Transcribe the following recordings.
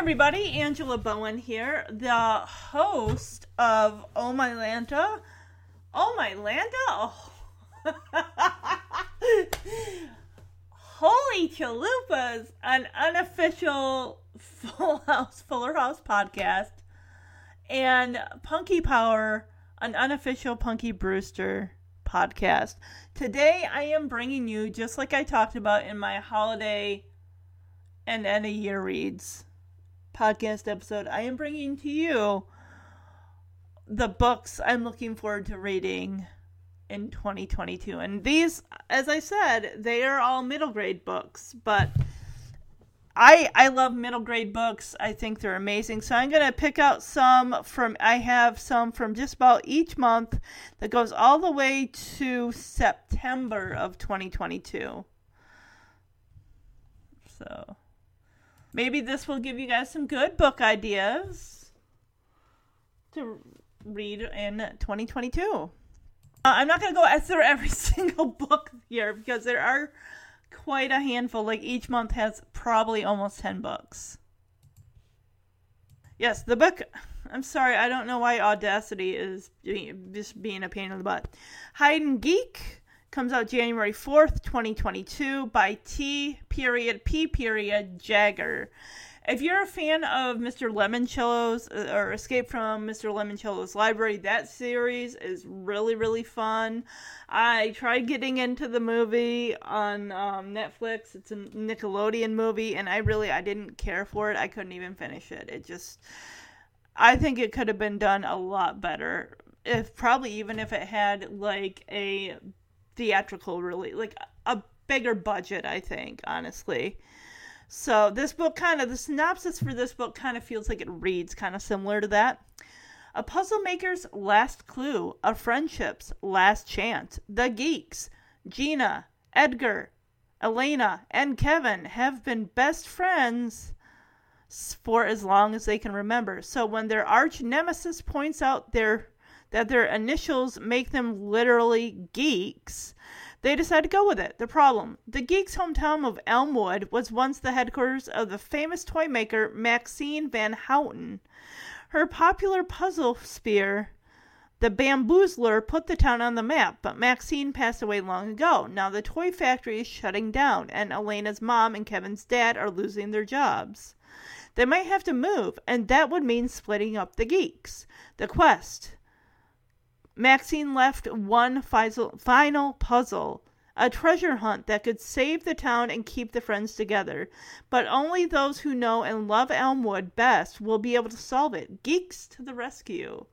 everybody. Angela Bowen here, the host of Oh My Lanta. Oh My Lanta? Oh. Holy Chalupas, an unofficial Full House, Fuller House podcast. And Punky Power, an unofficial Punky Brewster podcast. Today I am bringing you, just like I talked about in my holiday and end of year reads podcast episode, I am bringing to you the books I'm looking forward to reading in 2022. And these, as I said, they are all middle grade books, but I I love middle grade books. I think they're amazing. So I'm going to pick out some from I have some from just about each month that goes all the way to September of 2022. So maybe this will give you guys some good book ideas to read in 2022. Uh, I'm not going to go through every single book here because there are quite a handful. Like each month has probably almost 10 books. Yes, the book. I'm sorry, I don't know why Audacity is just being a pain in the butt. Hide and Geek comes out January 4th, 2022 by T period P period Jagger. If you're a fan of Mr. Lemoncello's uh, or Escape from Mr. Lemoncello's Library, that series is really, really fun. I tried getting into the movie on um, Netflix. It's a Nickelodeon movie, and I really I didn't care for it. I couldn't even finish it. It just I think it could have been done a lot better. If probably even if it had like a theatrical really like a bigger budget, I think, honestly. So this book kind of the synopsis for this book kind of feels like it reads kind of similar to that. A puzzle maker's last clue, a friendship's last chance. The geeks, Gina, Edgar, Elena, and Kevin have been best friends for as long as they can remember. So when their arch nemesis points out their that their initials make them literally geeks, they decide to go with it. The problem the geek's hometown of Elmwood was once the headquarters of the famous toy maker Maxine Van Houten. Her popular puzzle sphere, the Bamboozler, put the town on the map, but Maxine passed away long ago. Now the toy factory is shutting down, and Elena's mom and Kevin's dad are losing their jobs. They might have to move, and that would mean splitting up the geeks. The quest Maxine left one final puzzle a treasure hunt that could save the town and keep the friends together. But only those who know and love Elmwood best will be able to solve it. Geeks to the rescue.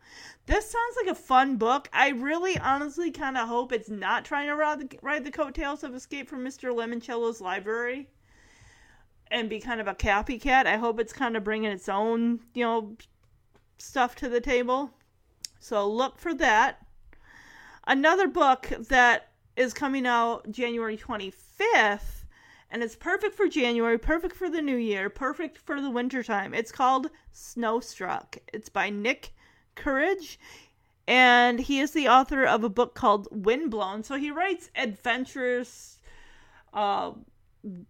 This sounds like a fun book. I really honestly kind of hope it's not trying to ride the, ride the coattails of Escape from Mr. Lemoncello's library and be kind of a copycat. I hope it's kind of bringing its own, you know, stuff to the table. So look for that. Another book that is coming out January 25th, and it's perfect for January, perfect for the new year, perfect for the wintertime. It's called Snowstruck. It's by Nick Courage, and he is the author of a book called Windblown. So he writes adventures, uh,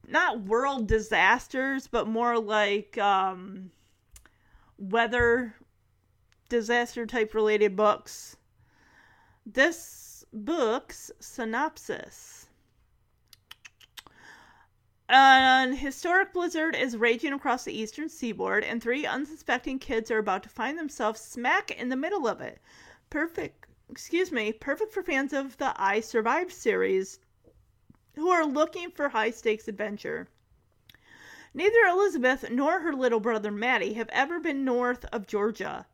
not world disasters, but more like um, weather disaster type related books. This book's synopsis. An historic blizzard is raging across the eastern seaboard, and three unsuspecting kids are about to find themselves smack in the middle of it. Perfect, excuse me, perfect for fans of the I Survived series who are looking for high stakes adventure. Neither Elizabeth nor her little brother Matty have ever been north of Georgia.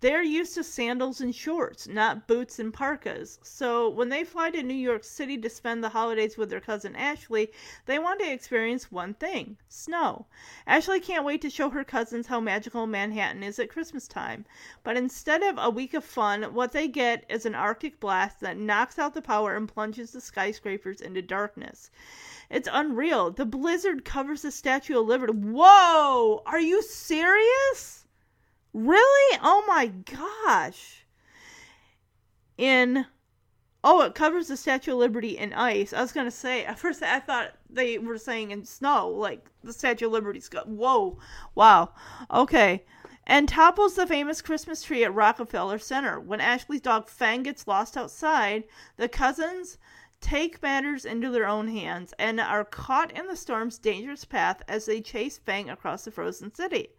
They're used to sandals and shorts, not boots and parkas. So when they fly to New York City to spend the holidays with their cousin Ashley, they want to experience one thing snow. Ashley can't wait to show her cousins how magical Manhattan is at Christmas time. But instead of a week of fun, what they get is an Arctic blast that knocks out the power and plunges the skyscrapers into darkness. It's unreal. The blizzard covers the Statue of Liberty. Whoa! Are you serious? Really? Oh my gosh. In Oh, it covers the Statue of Liberty in ice. I was gonna say at first I thought they were saying in snow, like the Statue of Liberty's got. Whoa, wow, okay. And topples the famous Christmas tree at Rockefeller Center. When Ashley's dog Fang gets lost outside, the cousins take matters into their own hands and are caught in the storm's dangerous path as they chase Fang across the frozen city.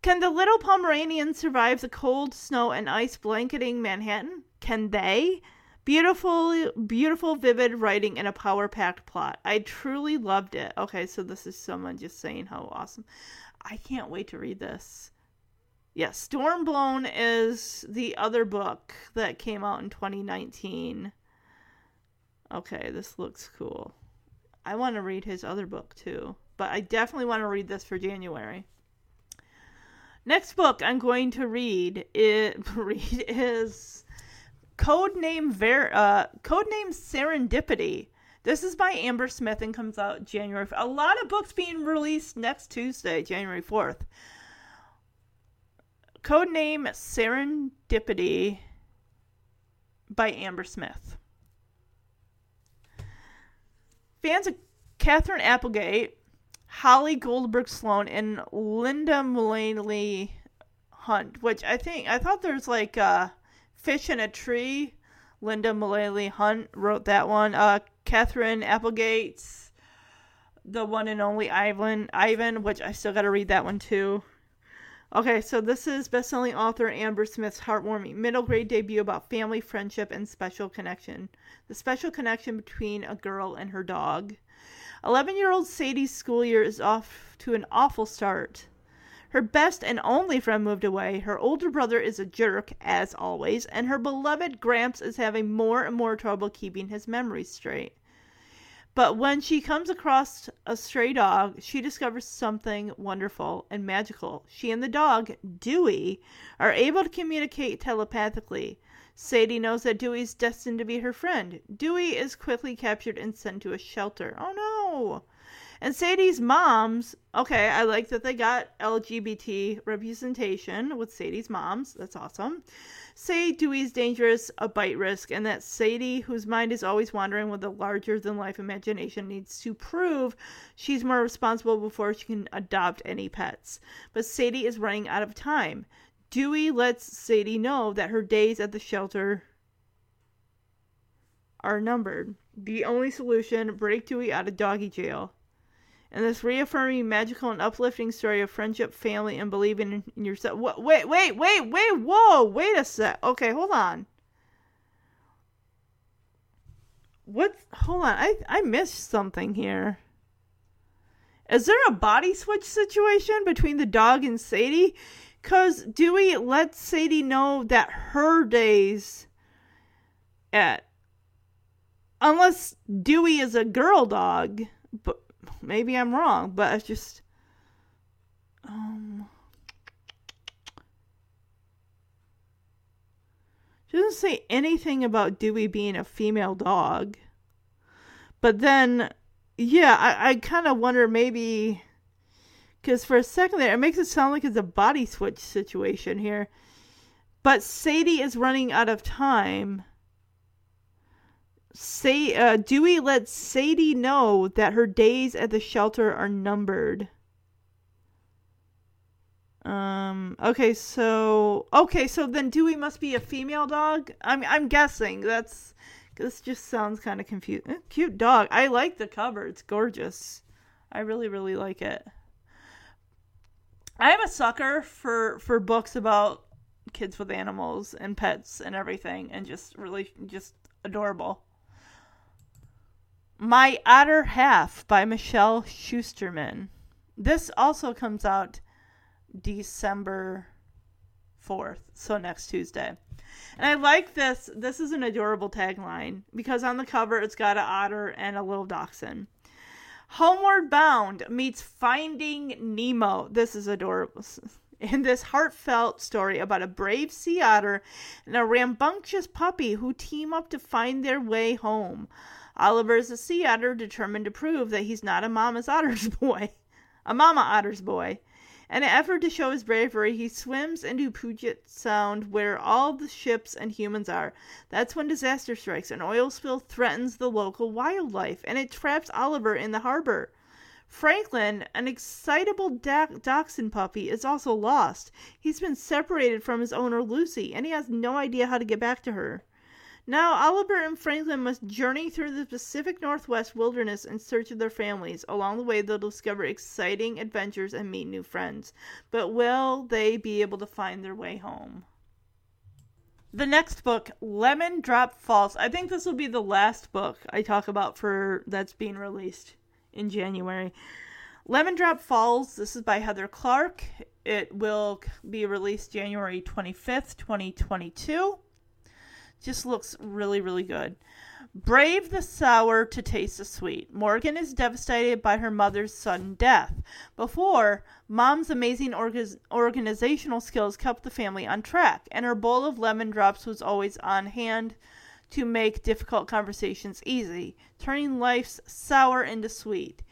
Can the little Pomeranian survive the cold, snow, and ice blanketing Manhattan? Can they? Beautiful, beautiful, vivid writing and a power packed plot. I truly loved it. Okay, so this is someone just saying how awesome. I can't wait to read this. Yes, yeah, Stormblown is the other book that came out in 2019. Okay, this looks cool. I want to read his other book too, but I definitely want to read this for January. Next book I'm going to read it read is Codename Ver uh Codename Serendipity. This is by Amber Smith and comes out January. A lot of books being released next Tuesday, January 4th. Codename Serendipity by Amber Smith. Fans of Katherine Applegate, Holly Goldberg Sloan, and Lynda Mullaly Hunt, which I think I thought there's like a Fish in a Tree. Lynda Mullaly Hunt wrote that one. Uh, Katherine Applegate's The One and Only Ivan, Ivan, which I still got to read that one too. Okay, so this is best-selling author Amber Smith's heartwarming middle grade debut about family, friendship, and special connection. The special connection between a girl and her dog. 11-year-old Sadie's school year is off to an awful start. Her best and only friend moved away, her older brother is a jerk, as always, and her beloved Gramps is having more and more trouble keeping his memories straight. But when she comes across a stray dog, she discovers something wonderful and magical. She and the dog, Dewey, are able to communicate telepathically. Sadie knows that Dewey's destined to be her friend. Dewey is quickly captured and sent to a shelter. Oh no! And Sadie's moms, okay, I like that they got LGBT representation with Sadie's moms. That's awesome. Say Dewey's dangerous, a bite risk, and that Sadie, whose mind is always wandering with a larger than life imagination, needs to prove she's more responsible before she can adopt any pets. But Sadie is running out of time. Dewey lets Sadie know that her days at the shelter are numbered. The only solution break Dewey out of doggy jail. And this reaffirming, magical, and uplifting story of friendship, family, and believing in, yourself. Wait, wait, wait, wait, whoa, wait a sec. Okay, hold on. What? Hold on, I I missed something here. Is there a body switch situation between the dog and Sadie? Cause Dewey lets Sadie know that her days at unless Dewey is a girl dog, but maybe I'm wrong, but it's just um doesn't say anything about Dewey being a female dog. But then yeah, I, I kind of wonder maybe because for a second there it makes it sound like it's a body switch situation here. But Sadie is running out of time Say, uh, Dewey lets Sadie know that her days at the shelter are numbered. Um. Okay. So. Okay. So then Dewey must be a female dog. I'm. I'm guessing that's. This just sounds kind of confusing. Eh, cute dog. I like the cover. It's gorgeous. I really, really like it. I am a sucker for for books about kids with animals and pets and everything, and just really just adorable. My Otter Half by Michelle Schusterman. This also comes out December 4th, so next Tuesday. And I like this. This is an adorable tagline because on the cover it's got an otter and a little dachshund. Homeward Bound meets Finding Nemo. This is adorable. In this heartfelt story about a brave sea otter and a rambunctious puppy who team up to find their way home. Oliver is a sea otter determined to prove that he's not a mama's otter's boy, a mama otter's boy. In an effort to show his bravery, he swims into Puget Sound where all the ships and humans are. That's when disaster strikes. An oil spill threatens the local wildlife, and it traps Oliver in the harbor. Franklin, an excitable da- dachshund puppy, is also lost. He's been separated from his owner Lucy, and he has no idea how to get back to her. Now, Oliver and Franklin must journey through the Pacific Northwest wilderness in search of their families. Along the way, they'll discover exciting adventures and meet new friends. But will they be able to find their way home? The next book, Lemon Drop Falls. I think this will be the last book I talk about for that's being released in January. Lemon Drop Falls, this is by Heather Clark. It will be released January 25th, 2022. Just looks really, really good. Brave the sour to taste the sweet. Morgan is devastated by her mother's sudden death. Before, mom's amazing orga- organizational skills kept the family on track, and her bowl of lemon drops was always on hand to make difficult conversations easy, turning life's sour into sweet.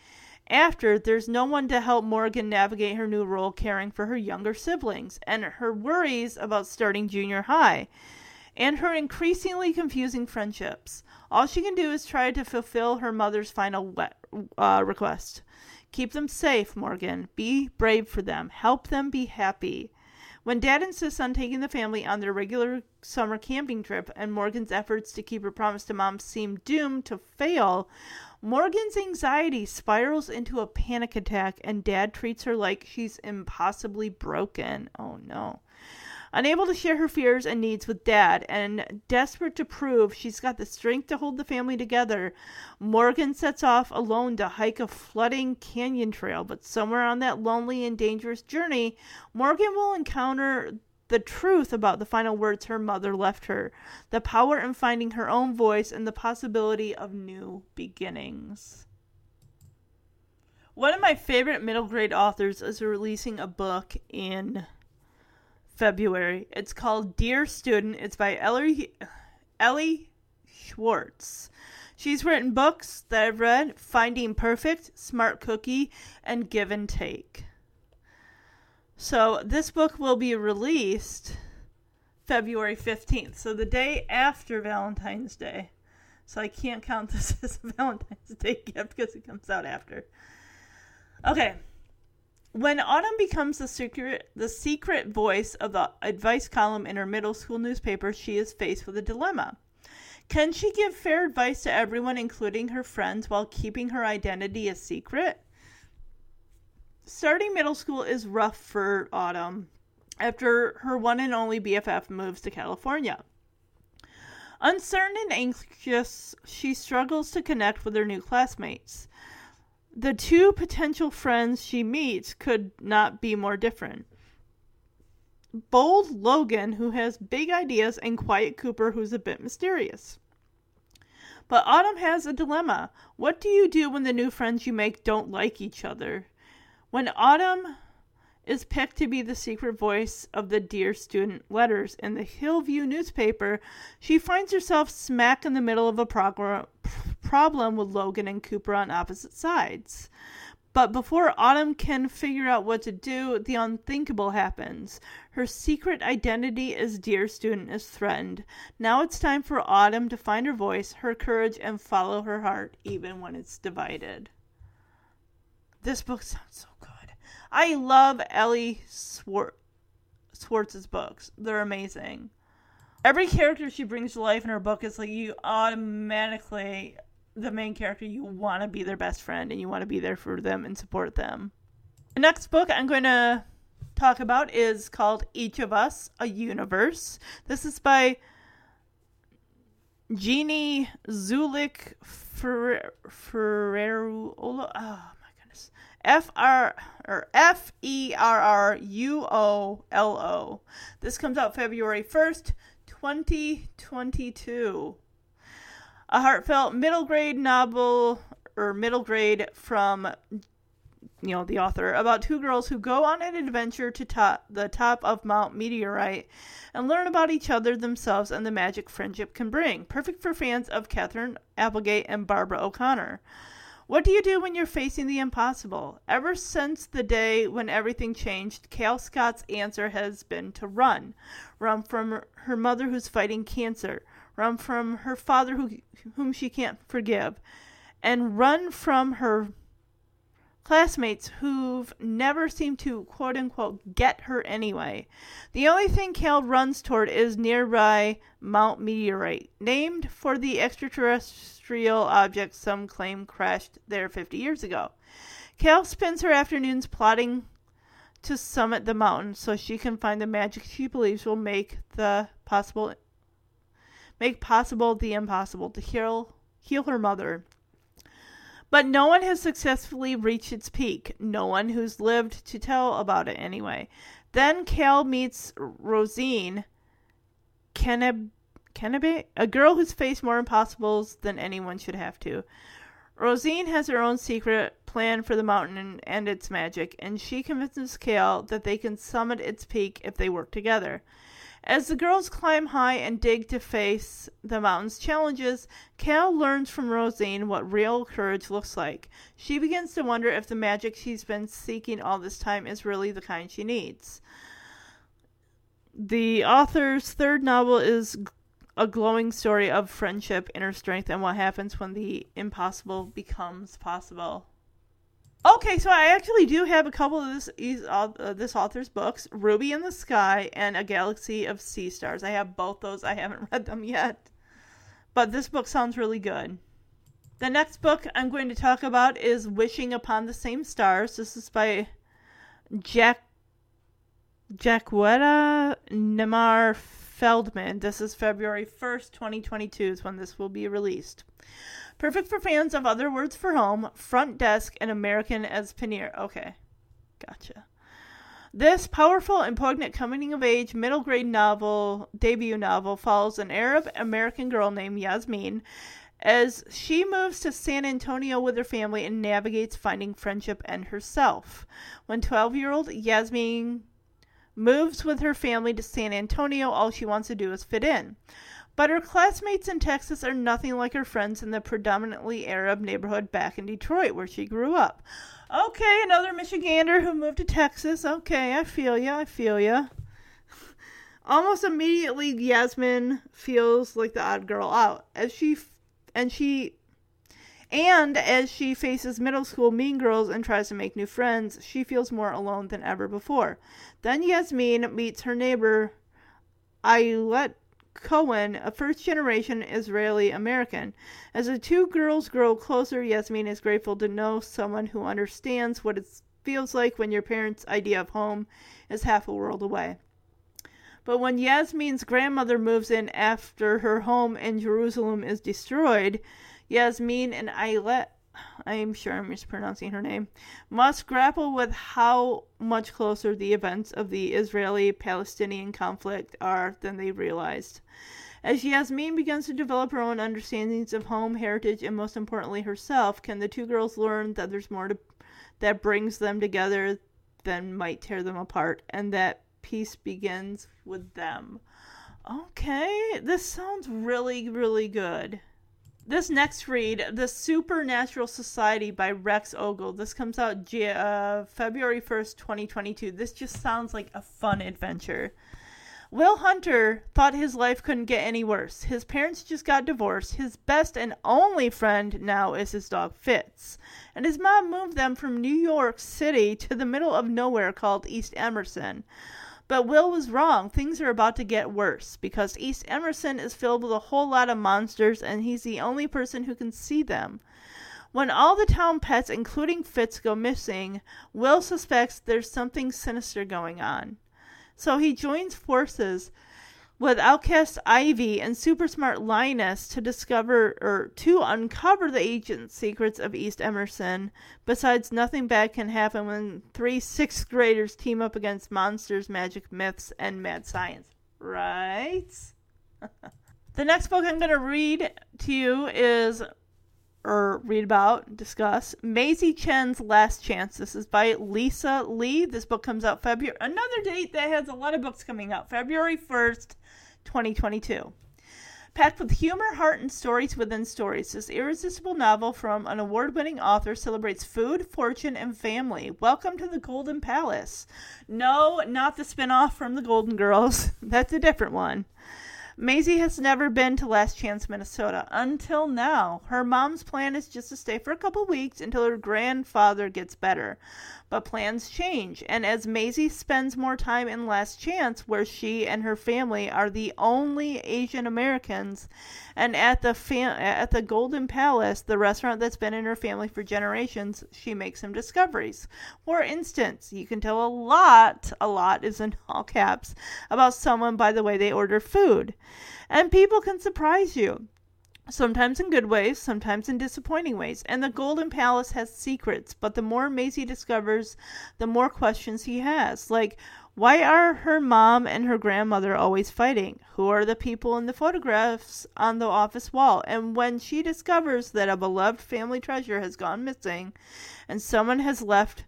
After, there's no one to help Morgan navigate her new role caring for her younger siblings and her worries about starting junior high and her increasingly confusing friendships. All she can do is try to fulfill her mother's final uh, request. Keep them safe, Morgan. Be brave for them. Help them be happy. When Dad insists on taking the family on their regular summer camping trip and Morgan's efforts to keep her promise to Mom seem doomed to fail, Morgan's anxiety spirals into a panic attack and Dad treats her like she's impossibly broken. Oh no. Unable to share her fears and needs with Dad, and desperate to prove she's got the strength to hold the family together, Morgan sets off alone to hike a flooding canyon trail. But somewhere on that lonely and dangerous journey, Morgan will encounter the truth about the final words her mother left her, the power in finding her own voice, and the possibility of new beginnings. One of my favorite middle grade authors is releasing a book in February. It's called Dear Student. It's by Elly, Elly Schwartz. She's written books that I've read Finding Perfect, Smart Cookie, and Give and Take. So this book will be released February 15th, so the day after Valentine's Day. So I can't count this as a Valentine's Day gift because it comes out after. Okay, when Autumn becomes the secret the secret voice of the advice column in her middle school newspaper, she is faced with a dilemma. Can she give fair advice to everyone, including her friends, while keeping her identity a secret? Starting middle school is rough for Autumn after her one and only BFF moves to California. Uncertain and anxious, she struggles to connect with her new classmates the two potential friends she meets could not be more different. Bold Logan, who has big ideas, and Quiet Cooper, who's a bit mysterious. But Autumn has a dilemma. What do you do when the new friends you make don't like each other? When Autumn is picked to be the secret voice of the Dear Student letters in the Hillview newspaper, she finds herself smack in the middle of a prog- problem with Logan and Cooper on opposite sides. But before Autumn can figure out what to do, the unthinkable happens. Her secret identity as Dear Student is threatened. Now it's time for Autumn to find her voice, her courage, and follow her heart, even when it's divided. This book sounds so good. I love Elly Swart- Schwartz's books, they're amazing. Every character she brings to life in her book is like you automatically the main character, you want to be their best friend and you want to be there for them and support them. The next book I'm going to talk about is called Each of Us, a Universe. This is by Jeanne Zulick Ferrero. Oh my goodness. F R or F E R R U O L O. This comes out February 1st, 2022 a heartfelt middle grade novel or middle grade from you know the author about two girls who go on an adventure to top the top of Mount Meteorite and learn about each other themselves and the magic friendship can bring. Perfect for fans of Katherine Applegate and Barbara O'Connor. What do you do when you're facing the impossible? Ever since the day when everything changed, Kale Scott's answer has been to run. Run from her mother who's fighting cancer. Run from her father who, whom she can't forgive. And run from her classmates who've never seemed to quote unquote get her anyway. The only thing Kale runs toward is nearby Mount Meteorite, named for the extraterrestrial object some claim crashed there 50 years ago. Kale spends her afternoons plotting to summit the mountain so she can find the magic she believes will make the possible make possible the impossible to heal heal her mother. But no one has successfully reached its peak. No one who's lived to tell about it, anyway. Then Kale meets Rosine Kenebe, a girl who's faced more impossibles than anyone should have to. Rosine has her own secret plan for the mountain and its magic, and she convinces Kale that they can summit its peak if they work together. As the girls climb high and dig to face the mountain's challenges, Kale learns from Rosine what real courage looks like. She begins to wonder if the magic she's been seeking all this time is really the kind she needs. The author's third novel is a glowing story of friendship, inner strength, and what happens when the impossible becomes possible. Okay, so I actually do have a couple of this uh, this author's books, Ruby in the Sky and A Galaxy of Sea Stars. I have both those. I haven't read them yet. But this book sounds really good. The next book I'm going to talk about is Wishing Upon the Same Stars. This is by Jack Jacquetta Nammar Feldman. This is February 1st, 2022 is when this will be released. Perfect for fans of Other Words for Home, Front Desk, and American as Paneer. Okay, gotcha. This powerful and poignant coming of age middle grade novel, debut novel, follows an Arab American girl named Yasmin as she moves to San Antonio with her family and navigates finding friendship and herself. When 12 year old Yasmin moves with her family to San Antonio, all she wants to do is fit in. But her classmates in Texas are nothing like her friends in the predominantly Arab neighborhood back in Detroit, where she grew up. Okay, another Michigander who moved to Texas. Okay, I feel ya. I feel ya. Almost immediately, Yasmin feels like the odd girl out as she f- and she and as she faces middle school mean girls and tries to make new friends, she feels more alone than ever before. Then Yasmin meets her neighbor, Ayelet Cohen, a first generation Israeli American. As the two girls grow closer, Yasmin is grateful to know someone who understands what it feels like when your parents' idea of home is half a world away. But when Yasmin's grandmother moves in after her home in Jerusalem is destroyed, Yasmin and Ayelet I'm sure I'm mispronouncing her name, must grapple with how much closer the events of the Israeli Palestinian conflict are than they realized. As Yasmin begins to develop her own understandings of home, heritage, and most importantly herself, can the two girls learn that there's more to, that brings them together than might tear them apart, and that peace begins with them. Okay, this sounds really, really good. This next read, The Supernatural Society by Rex Ogle. This comes out uh, February 1st, 2022. This just sounds like a fun adventure. Will Hunter thought his life couldn't get any worse. His parents just got divorced. His best and only friend now is his dog Fitz. And his mom moved them from New York City to the middle of nowhere called East Emerson. But Will was wrong. Things are about to get worse because East Emerson is filled with a whole lot of monsters and he's the only person who can see them. When all the town pets, including Fitz, go missing, Will suspects there's something sinister going on. So he joins forces with outcast Ivy and super smart Linus to discover or to uncover the agent secrets of East Emerson. Besides, nothing bad can happen when three sixth graders team up against monsters, magic, myths, and mad science. Right? the next book I'm going to read to you is or read about, discuss Maizy Chen's Last Chance. This is by Lisa Yee. This book comes out February. Another date that has a lot of books coming out. February 1st, 2022. Packed with humor, heart, and stories within stories, this irresistible novel from an award winning author celebrates food, fortune, and family. Welcome to the Golden Palace. No, not the spin off from the Golden Girls. That's a different one. Maizy has never been to Last Chance, Minnesota until now. Her mom's plan is just to stay for a couple weeks until her grandfather gets better. But plans change, and as Maizy spends more time in Last Chance, where she and her family are the only Asian Americans, and at the fam- at the Golden Palace, the restaurant that's been in her family for generations, she makes some discoveries. For instance, you can tell a lot, a lot is in all caps, about someone by the way they order food. And people can surprise you. Sometimes in good ways, sometimes in disappointing ways. And the Golden Palace has secrets, but the more Maizy discovers, the more questions he has. Like, why are her mom and her grandmother always fighting? Who are the people in the photographs on the office wall? And when she discovers that a beloved family treasure has gone missing and someone has left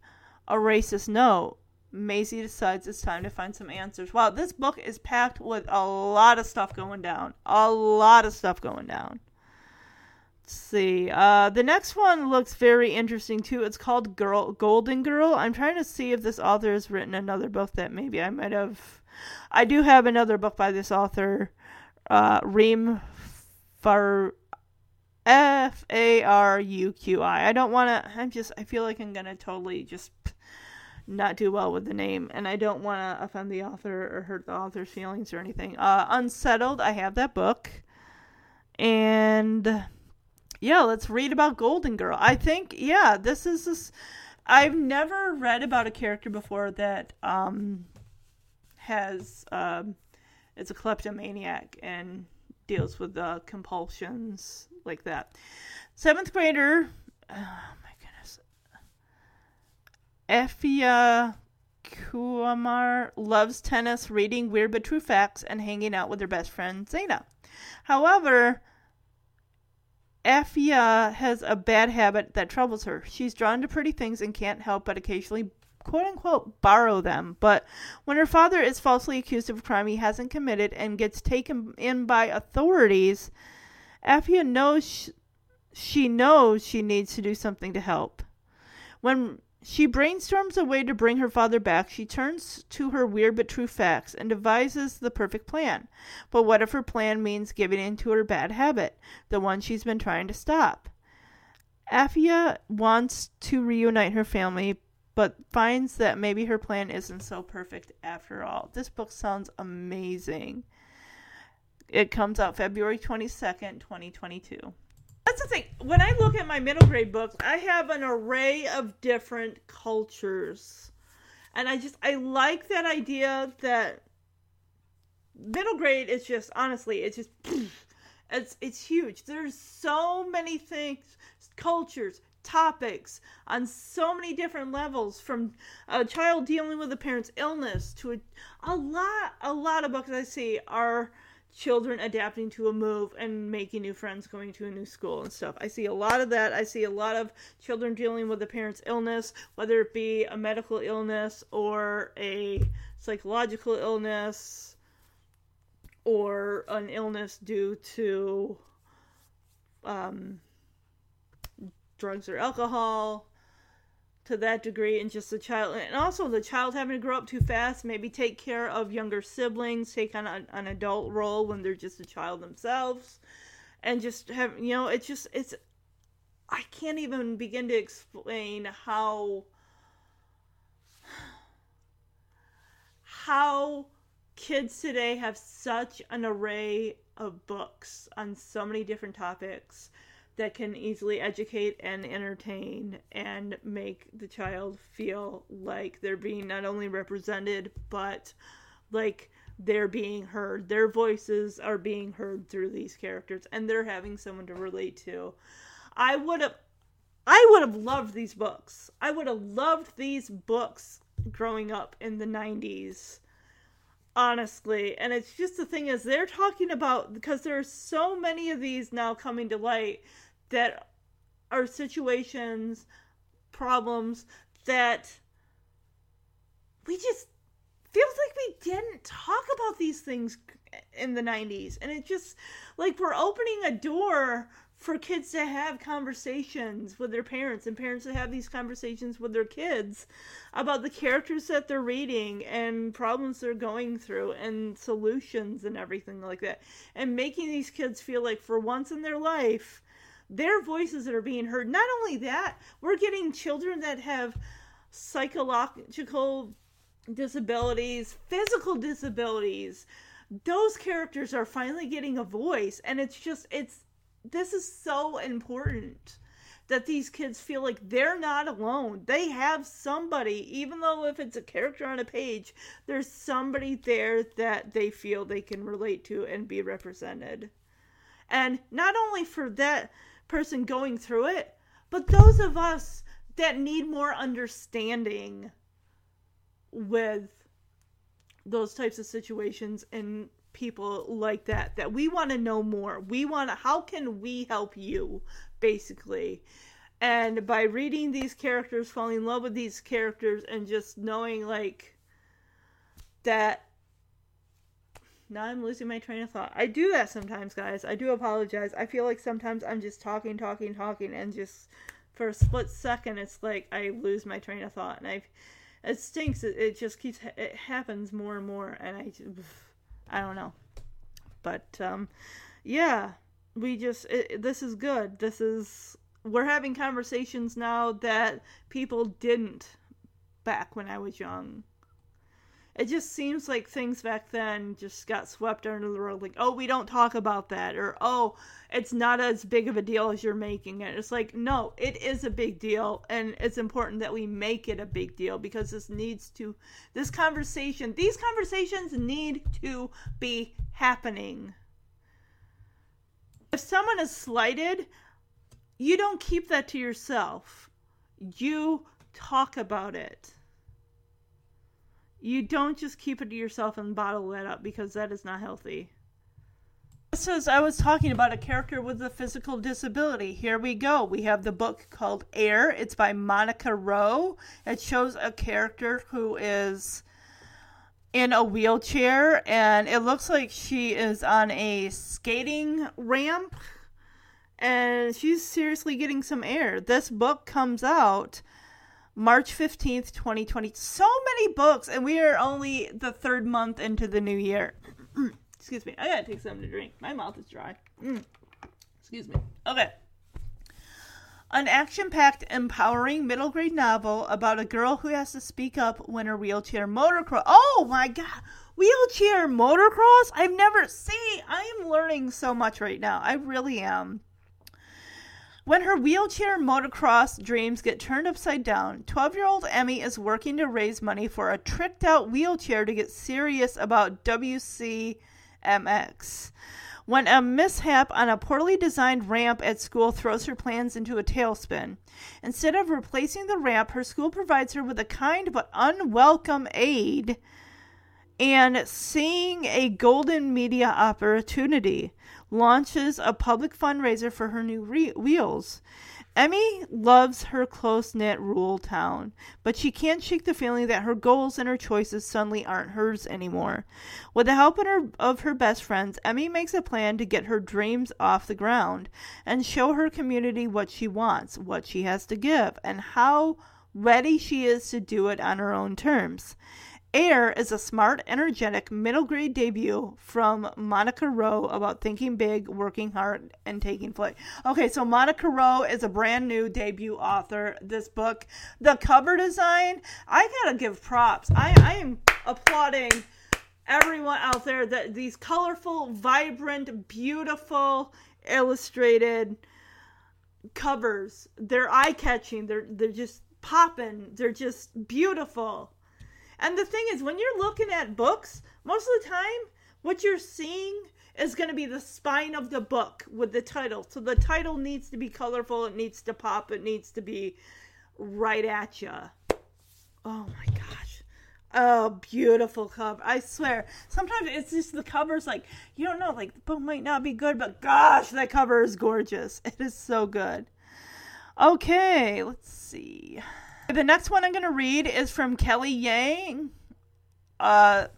a racist note, Maizy decides it's time to find some answers. Wow, this book is packed with a lot of stuff going down. A lot of stuff going down. See. Uh, the next one looks very interesting too. It's called Girl Golden Girl. I'm trying to see if this author has written another book that maybe I might have. I do have another book by this author, uh, Reem Far F A R U Q I. I don't want to. I'm just. I feel like I'm gonna totally just not do well with the name, and I don't want to offend the author or hurt the author's feelings or anything. Uh, Unsettled, I have that book, and yeah, let's read about Golden Girl. I think yeah, this is this. I've never read about a character before that um, has um, is a kleptomaniac and deals with uh, compulsions like that. Seventh grader. Uh, Effia Kumar loves tennis, reading weird but true facts, and hanging out with her best friend Zaina. However, Effia uh, has a bad habit that troubles her. She's drawn to pretty things and can't help but occasionally quote unquote borrow them. But when her father is falsely accused of a crime he hasn't committed and gets taken in by authorities, Effia knows she, she knows she needs to do something to help. When she brainstorms a way to bring her father back. She turns to her weird but true facts and devises the perfect plan. But what if her plan means giving in to her bad habit, the one she's been trying to stop? Afia wants to reunite her family, but finds that maybe her plan isn't so perfect after all. This book sounds amazing. It comes out February 22nd, 2022 that's the thing. When I look at my middle grade books, I have an array of different cultures. And I just I like that idea that middle grade is just honestly, it's just it's it's huge. There's so many things, cultures, topics on so many different levels from a child dealing with a parent's illness to a, a lot a lot of books I see are children adapting to a move and making new friends going to a new school and stuff. I see a lot of that. I see a lot of children dealing with a parent's illness, whether it be a medical illness or a psychological illness or an illness due to um, drugs or alcohol to that degree and just the child and also the child having to grow up too fast maybe take care of younger siblings take on a, an adult role when they're just a child themselves. And just have you know it's just it's i can't even begin to explain how how kids today have such an array of books on so many different topics that can easily educate and entertain and make the child feel like they're being not only represented but like they're being heard. Their voices are being heard through these characters and they're having someone to relate to. I would have i would have loved these books. I would have loved these books growing up in the 90s honestly. And it's just the thing is they're talking about because there's so many of these now coming to light that are situations, problems that we just feels like we didn't talk about these things in the 90s. And it just like we're opening a door for kids to have conversations with their parents and parents to have these conversations with their kids about the characters that they're reading and problems they're going through and solutions and everything like that and making these kids feel like for once in their life their voices that are being heard not only that we're getting children that have psychological disabilities physical disabilities those characters are finally getting a voice and it's just it's this is so important that these kids feel like they're not alone. They have somebody, even though if it's a character on a page, there's somebody there that they feel they can relate to and be represented. And not only for that person going through it, but those of us that need more understanding with those types of situations and people like that that we want to know more. We want to how can we help you basically? And by reading these characters, falling in love with these characters and just knowing like that now I'm losing my train of thought. I do that sometimes, guys. I do apologize. I feel like sometimes I'm just talking, talking, talking, and just for a split second, it's like I lose my train of thought, and I, it stinks. It, it just keeps it happens more and more, and I. I don't know. But um, yeah, we just it, this is good. This is we're having conversations now that people didn't back when I was young it just seems like things back then just got swept under the rug like oh we don't talk about that or oh it's not as big of a deal as you're making it. It's like no it is a big deal and it's important that we make it a big deal because this needs to this conversation these conversations need to be happening. If someone is slighted you don't keep that to yourself. You talk about it you don't just keep it to yourself and bottle that up because that is not healthy. Just as I was talking about a character with a physical disability, here we go. We have the book called Air. It's by Monica Roe. It shows a character who is in a wheelchair and it looks like she is on a skating ramp and she's seriously getting some air. This book comes out March 15th, 2020. So many books, and we are only the third month into the new year. Excuse me. I gotta take something to drink. My mouth is dry. Mm. Excuse me. Okay. An action packed, empowering middle grade novel about a girl who has to speak up when her wheelchair motocross. Oh my god! Wheelchair motocross? I've never. See, I am learning so much right now. I really am. When her wheelchair motocross dreams get turned upside down, 12 year old Emmy is working to raise money for a tricked out wheelchair to get serious about WCMX. When a mishap on a poorly designed ramp at school throws her plans into a tailspin, instead of replacing the ramp, her school provides her with a kind but unwelcome aid and seeing a golden media opportunity launches a public fundraiser for her new re- wheels. Emmy loves her close knit rural town, but she can't shake the feeling that her goals and her choices suddenly aren't hers anymore. With the help of her, of her best friends, Emmy makes a plan to get her dreams off the ground and show her community what she wants, what she has to give, and how ready she is to do it on her own terms. Air is a smart, energetic, middle grade debut from Monica Roe about thinking big, working hard, and taking flight. Okay, so Monica Roe is a brand new debut author. This book, the cover design, I gotta give props. I, I am applauding everyone out there that these colorful, vibrant, beautiful, illustrated covers. They're eye catching. They're they're just popping. They're just beautiful and the thing is, when you're looking at books, most of the time, what you're seeing is going to be the spine of the book with the title. So the title needs to be colorful, it needs to pop, it needs to be right at you. Oh my gosh. Oh, beautiful cover. I swear. Sometimes it's just the cover's like, you don't know, like the book might not be good, but gosh, that cover is gorgeous. It is so good. Okay, let's see. The next one I'm going to read is from Kelly Yang. Uh,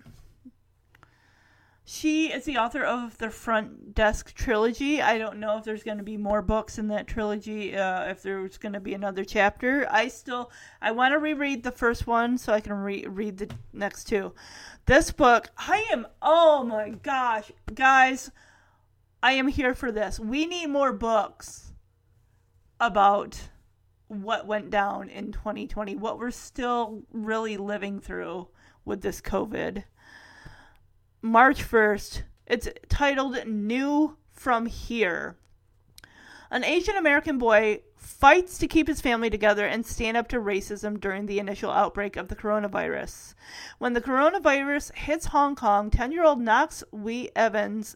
She is the author of the Front Desk trilogy. I don't know if there's going to be more books in that trilogy, uh, if there's going to be another chapter. I still I want to reread the first one so I can re- read the next two. This book, I am oh my gosh, guys, I am here for this. We need more books about what went down in 2020, what we're still really living through with this COVID. March 1st. It's titled New from Here. An Asian American boy fights to keep his family together and stand up to racism during the initial outbreak of the coronavirus. When the coronavirus hits Hong Kong, 10 year old Knox Wei-Evans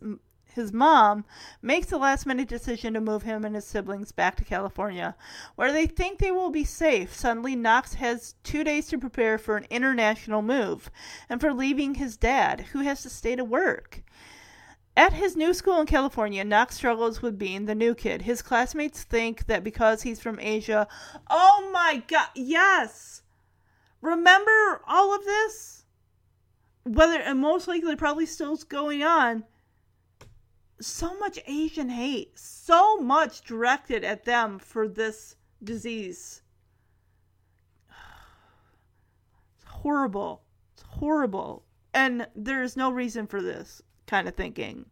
his mom makes the last minute decision to move him and his siblings back to California, where they think they will be safe. Suddenly, Knox has two days to prepare for an international move and for leaving his dad, who has to stay to work. At his new school in California, Knox struggles with being the new kid. His classmates think that because he's from Asia, oh my god, yes! Remember all of this? Whether, and most likely, probably still going on so much Asian hate, so much directed at them for this disease. It's horrible. It's horrible. And there's no reason for this kind of thinking.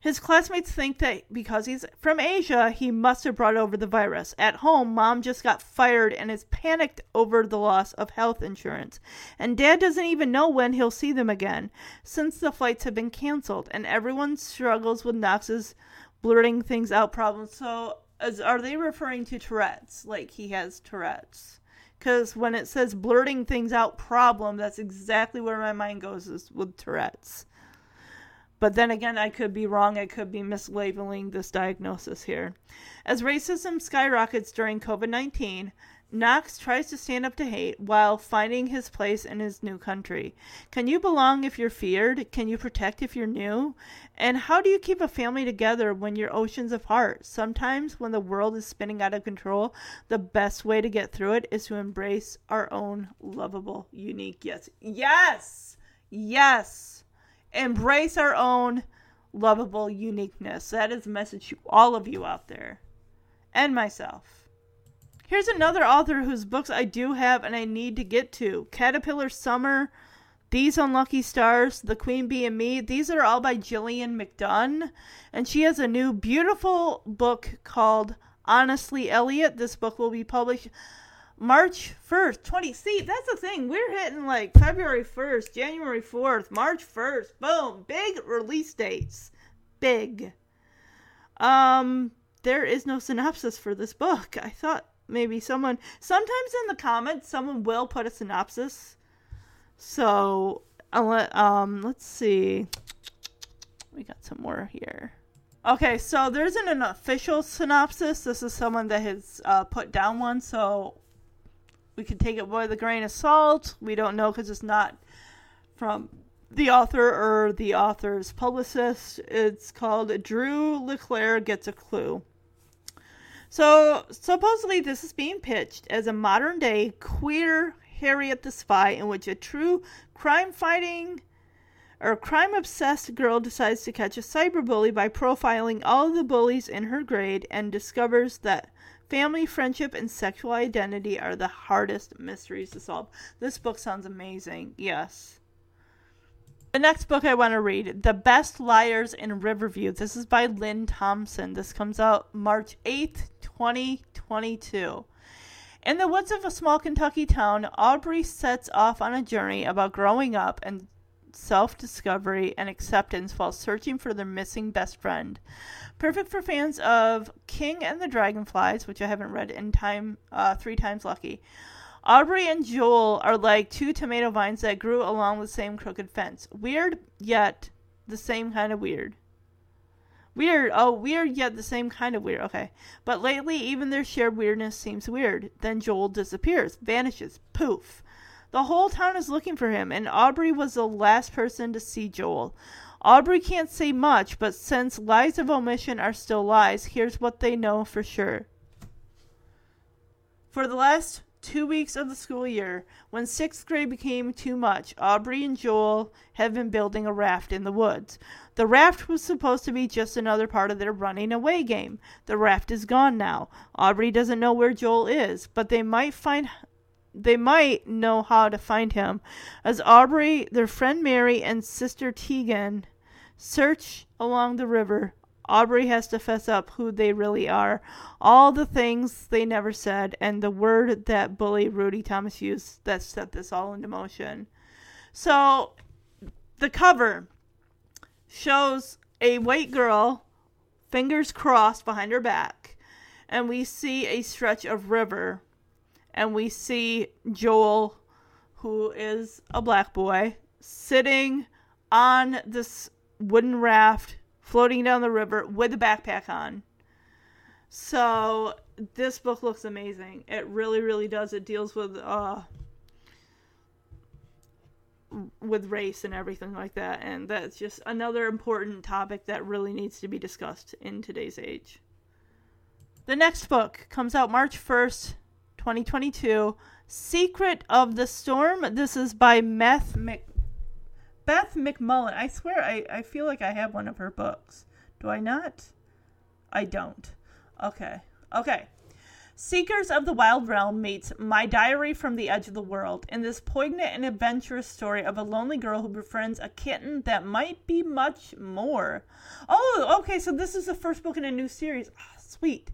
His classmates think that because he's from Asia, he must have brought over the virus. At home, mom just got fired and is panicked over the loss of health insurance. And dad doesn't even know when he'll see them again, since the flights have been canceled. And everyone struggles with Knox's blurting things out problem. So, are they referring to Tourette's? Like he has Tourette's? Because when it says blurting things out problem, that's exactly where my mind goes is with Tourette's. But then again, I could be wrong. I could be mislabeling this diagnosis here. As racism skyrockets during COVID 19, Knox tries to stand up to hate while finding his place in his new country. Can you belong if you're feared? Can you protect if you're new? And how do you keep a family together when you're oceans apart? Sometimes, when the world is spinning out of control, the best way to get through it is to embrace our own lovable, unique yes. Yes! Yes! Embrace our own lovable uniqueness. That is a message to all of you out there and myself. Here's another author whose books I do have and I need to get to Caterpillar Summer, These Unlucky Stars, The Queen Bee and Me. These are all by Gillian McDunn. And she has a new beautiful book called Honestly Elliot. This book will be published March 1st, 20. See, that's the thing. We're hitting like February 1st, January 4th, March 1st. Boom. Big release dates. Big. Um, there is no synopsis for this book. I thought maybe someone, sometimes in the comments, someone will put a synopsis. So, um, let's see. We got some more here. Okay, so there isn't an official synopsis. This is someone that has uh, put down one, so we can take it with a grain of salt. We don't know because it's not from the author or the author's publicist. It's called Drew Leclair Gets a Clue. So, supposedly, this is being pitched as a modern day queer Harriet the Spy, in which a true crime fighting or crime obsessed girl decides to catch a cyberbully by profiling all the bullies in her grade and discovers that Family, friendship, and sexual identity are the hardest mysteries to solve. This book sounds amazing. Yes. The next book I want to read, The Best Liars in Riverview. This is by Lin Thompson. This comes out March 8th, 2022. In the woods of a small Kentucky town, Aubrey sets off on a journey about growing up and self discovery and acceptance while searching for their missing best friend. Perfect for fans of King and the Dragonflies, which I haven't read in time, uh, three times lucky. Aubrey and Joel are like two tomato vines that grew along the same crooked fence. Weird, yet the same kind of weird. Weird, oh, weird, yet the same kind of weird. Okay. But lately, even their shared weirdness seems weird. Then Joel disappears, vanishes, poof. The whole town is looking for him, and Aubrey was the last person to see Joel. Aubrey can't say much, but since lies of omission are still lies, here's what they know for sure. For the last two weeks of the school year, when sixth grade became too much, Aubrey and Joel have been building a raft in the woods. The raft was supposed to be just another part of their running away game. The raft is gone now. Aubrey doesn't know where Joel is, but they might find they might know how to find him. As Aubrey, their friend Mary, and sister Tegan search along the river, Aubrey has to fess up who they really are, all the things they never said, and the word that bully Rudy Thomas used that set this all into motion. So, the cover shows a white girl, fingers crossed behind her back, and we see a stretch of river and we see Joel, who is a black boy, sitting on this wooden raft floating down the river with a backpack on. So this book looks amazing. It really, really does. It deals with uh with race and everything like that, and that's just another important topic that really needs to be discussed in today's age. The next book comes out March 1st, 2022. Secret of the Storm. This is by Meth Mc... Beth McMullen. I swear, I, I feel like I have one of her books. Do I not? I don't. Okay. Okay. Seekers of the Wild Realm meets My Diary from the Edge of the World in this poignant and adventurous story of a lonely girl who befriends a kitten that might be much more. Oh, okay, so this is the first book in a new series. Oh, sweet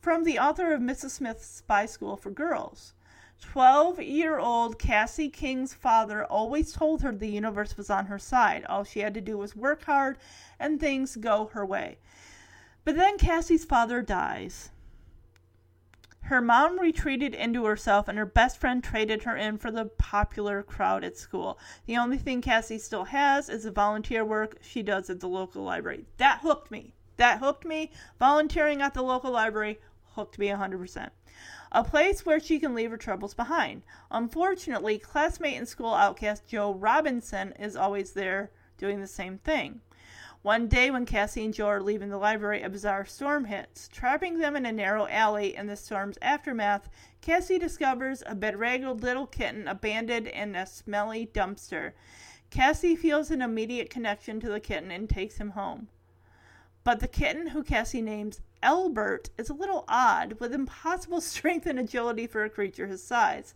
from the author of Mrs. Smith's Spy School for Girls. 12 year old Cassie King's father always told her the universe was on her side. All she had to do was work hard and things go her way. But then Cassie's father dies. Her mom retreated into herself, and her best friend traded her in for the popular crowd at school. The only thing Cassie still has is the volunteer work she does at the local library. That hooked me. That hooked me. Volunteering at the local library hooked me 100%. A place where she can leave her troubles behind. Unfortunately, classmate and school outcast Joe Robinson is always there doing the same thing. One day, when Cassie and Joe are leaving the library, a bizarre storm hits. Trapping them in a narrow alley in the storm's aftermath, Cassie discovers a bedraggled little kitten abandoned in a smelly dumpster. Cassie feels an immediate connection to the kitten and takes him home. But the kitten, who Cassie names Elbert, is a little odd, with impossible strength and agility for a creature his size.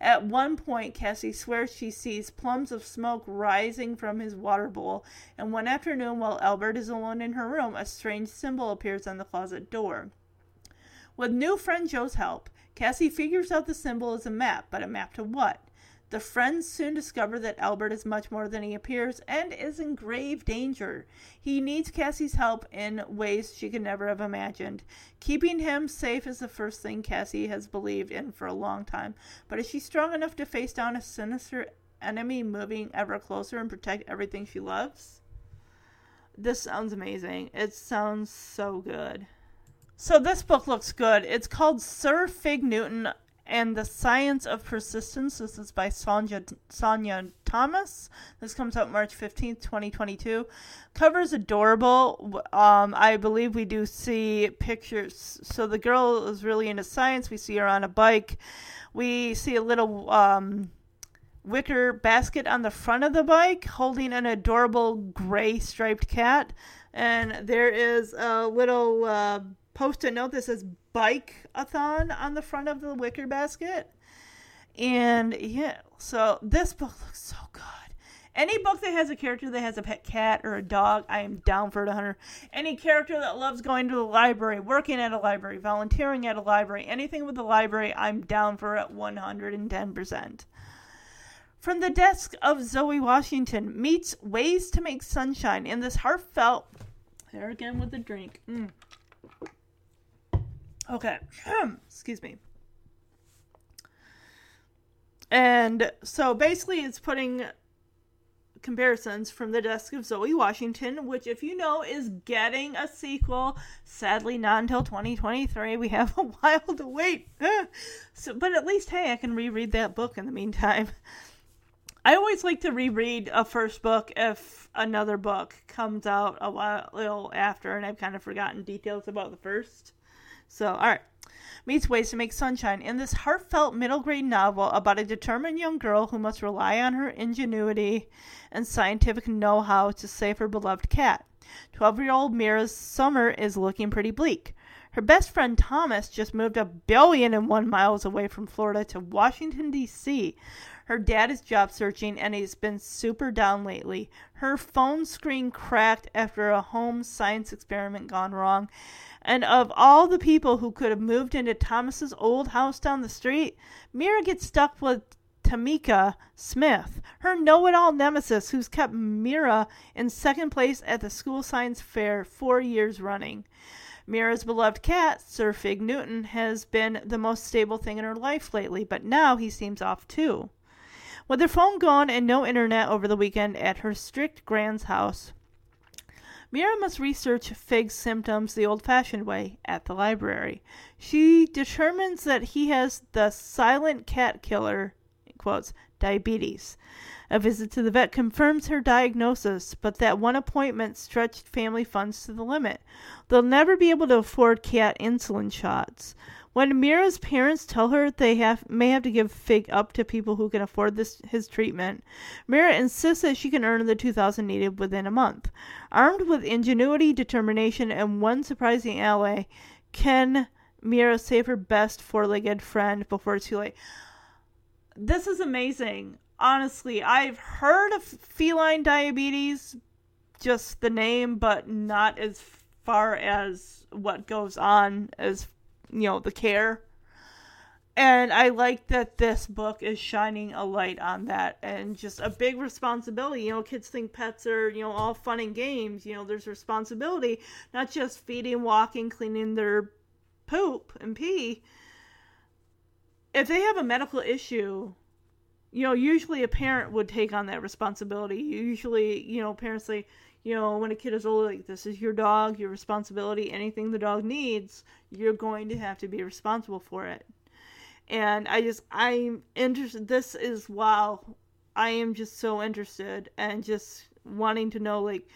At one point, Cassie swears she sees plumes of smoke rising from his water bowl, and one afternoon, while Elbert is alone in her room, a strange symbol appears on the closet door. With new friend Joe's help, Cassie figures out the symbol is a map, but a map to what? The friends soon discover that Albert is much more than he appears and is in grave danger. He needs Cassie's help in ways she could never have imagined. Keeping him safe is the first thing Cassie has believed in for a long time. But is she strong enough to face down a sinister enemy moving ever closer and protect everything she loves? This sounds amazing. It sounds so good. So this book looks good. It's called Sir Fig Newton and the Science of Persistence. This is by Sonja, Thomas. This comes out March 15th, 2022. Cover's adorable. Um, I believe we do see pictures. So the girl is really into science. We see her on a bike. We see a little um, wicker basket on the front of the bike holding an adorable gray striped cat. And there is a little. Uh, post-it note that says bike-a-thon on the front of the wicker basket. And yeah, so this book looks so good. Any book that has a character that has a pet cat or a dog, I am down for it 100. Any character that loves going to the library, working at a library, volunteering at a library, anything with the library, I'm down for it 110%. From the desk of Zoe Washington meets Ways to Make Sunshine in this heartfelt. There again with the drink. Mm. Okay. Excuse me. And so basically, it's putting comparisons from the desk of Zoe Washington, which, if you know, is getting a sequel. Sadly, not until 2023. We have a while to wait. so, but at least, hey, I can reread that book in the meantime. I always like to reread a first book if another book comes out a while after and I've kind of forgotten details about the first. So, all right. meets ways to make sunshine in this heartfelt middle grade novel about a determined young girl who must rely on her ingenuity and scientific know how to save her beloved cat. 12 year old Mira's summer is looking pretty bleak. Her best friend Thomas just moved a billion and one miles away from Florida to Washington, D.C. Her dad is job searching and he's been super down lately. Her phone screen cracked after a home science experiment gone wrong. And of all the people who could have moved into Thomas's old house down the street, Mira gets stuck with Tamika Smith, her know it all nemesis who's kept Mira in second place at the school science fair four years running. Mira's beloved cat, Sir Fig Newton, has been the most stable thing in her life lately, but now he seems off too. With her phone gone and no internet over the weekend at her strict grand's house, Mira must research Fig's symptoms the old fashioned way at the library. She determines that he has the silent cat killer, quotes, diabetes. A visit to the vet confirms her diagnosis, but that one appointment stretched family funds to the limit. They'll never be able to afford cat insulin shots. When Mira's parents tell her they have may have to give Fig up to people who can afford this his treatment, Mira insists that she can earn the two thousand needed within a month. Armed with ingenuity, determination, and one surprising ally, can Mira save her best four-legged friend before it's too late? This is amazing. Honestly, I've heard of feline diabetes, just the name, but not as far as what goes on as you know, the care. And I like that this book is shining a light on that and just a big responsibility. You know, kids think pets are, you know, all fun and games. You know, there's responsibility, not just feeding, walking, cleaning their poop and pee. If they have a medical issue, you know, usually a parent would take on that responsibility. Usually, you know, parents say, you know, when a kid is older, like this is your dog, your responsibility. Anything the dog needs, you're going to have to be responsible for it. And I just, I'm interested. This is wow. I am just so interested and just wanting to know like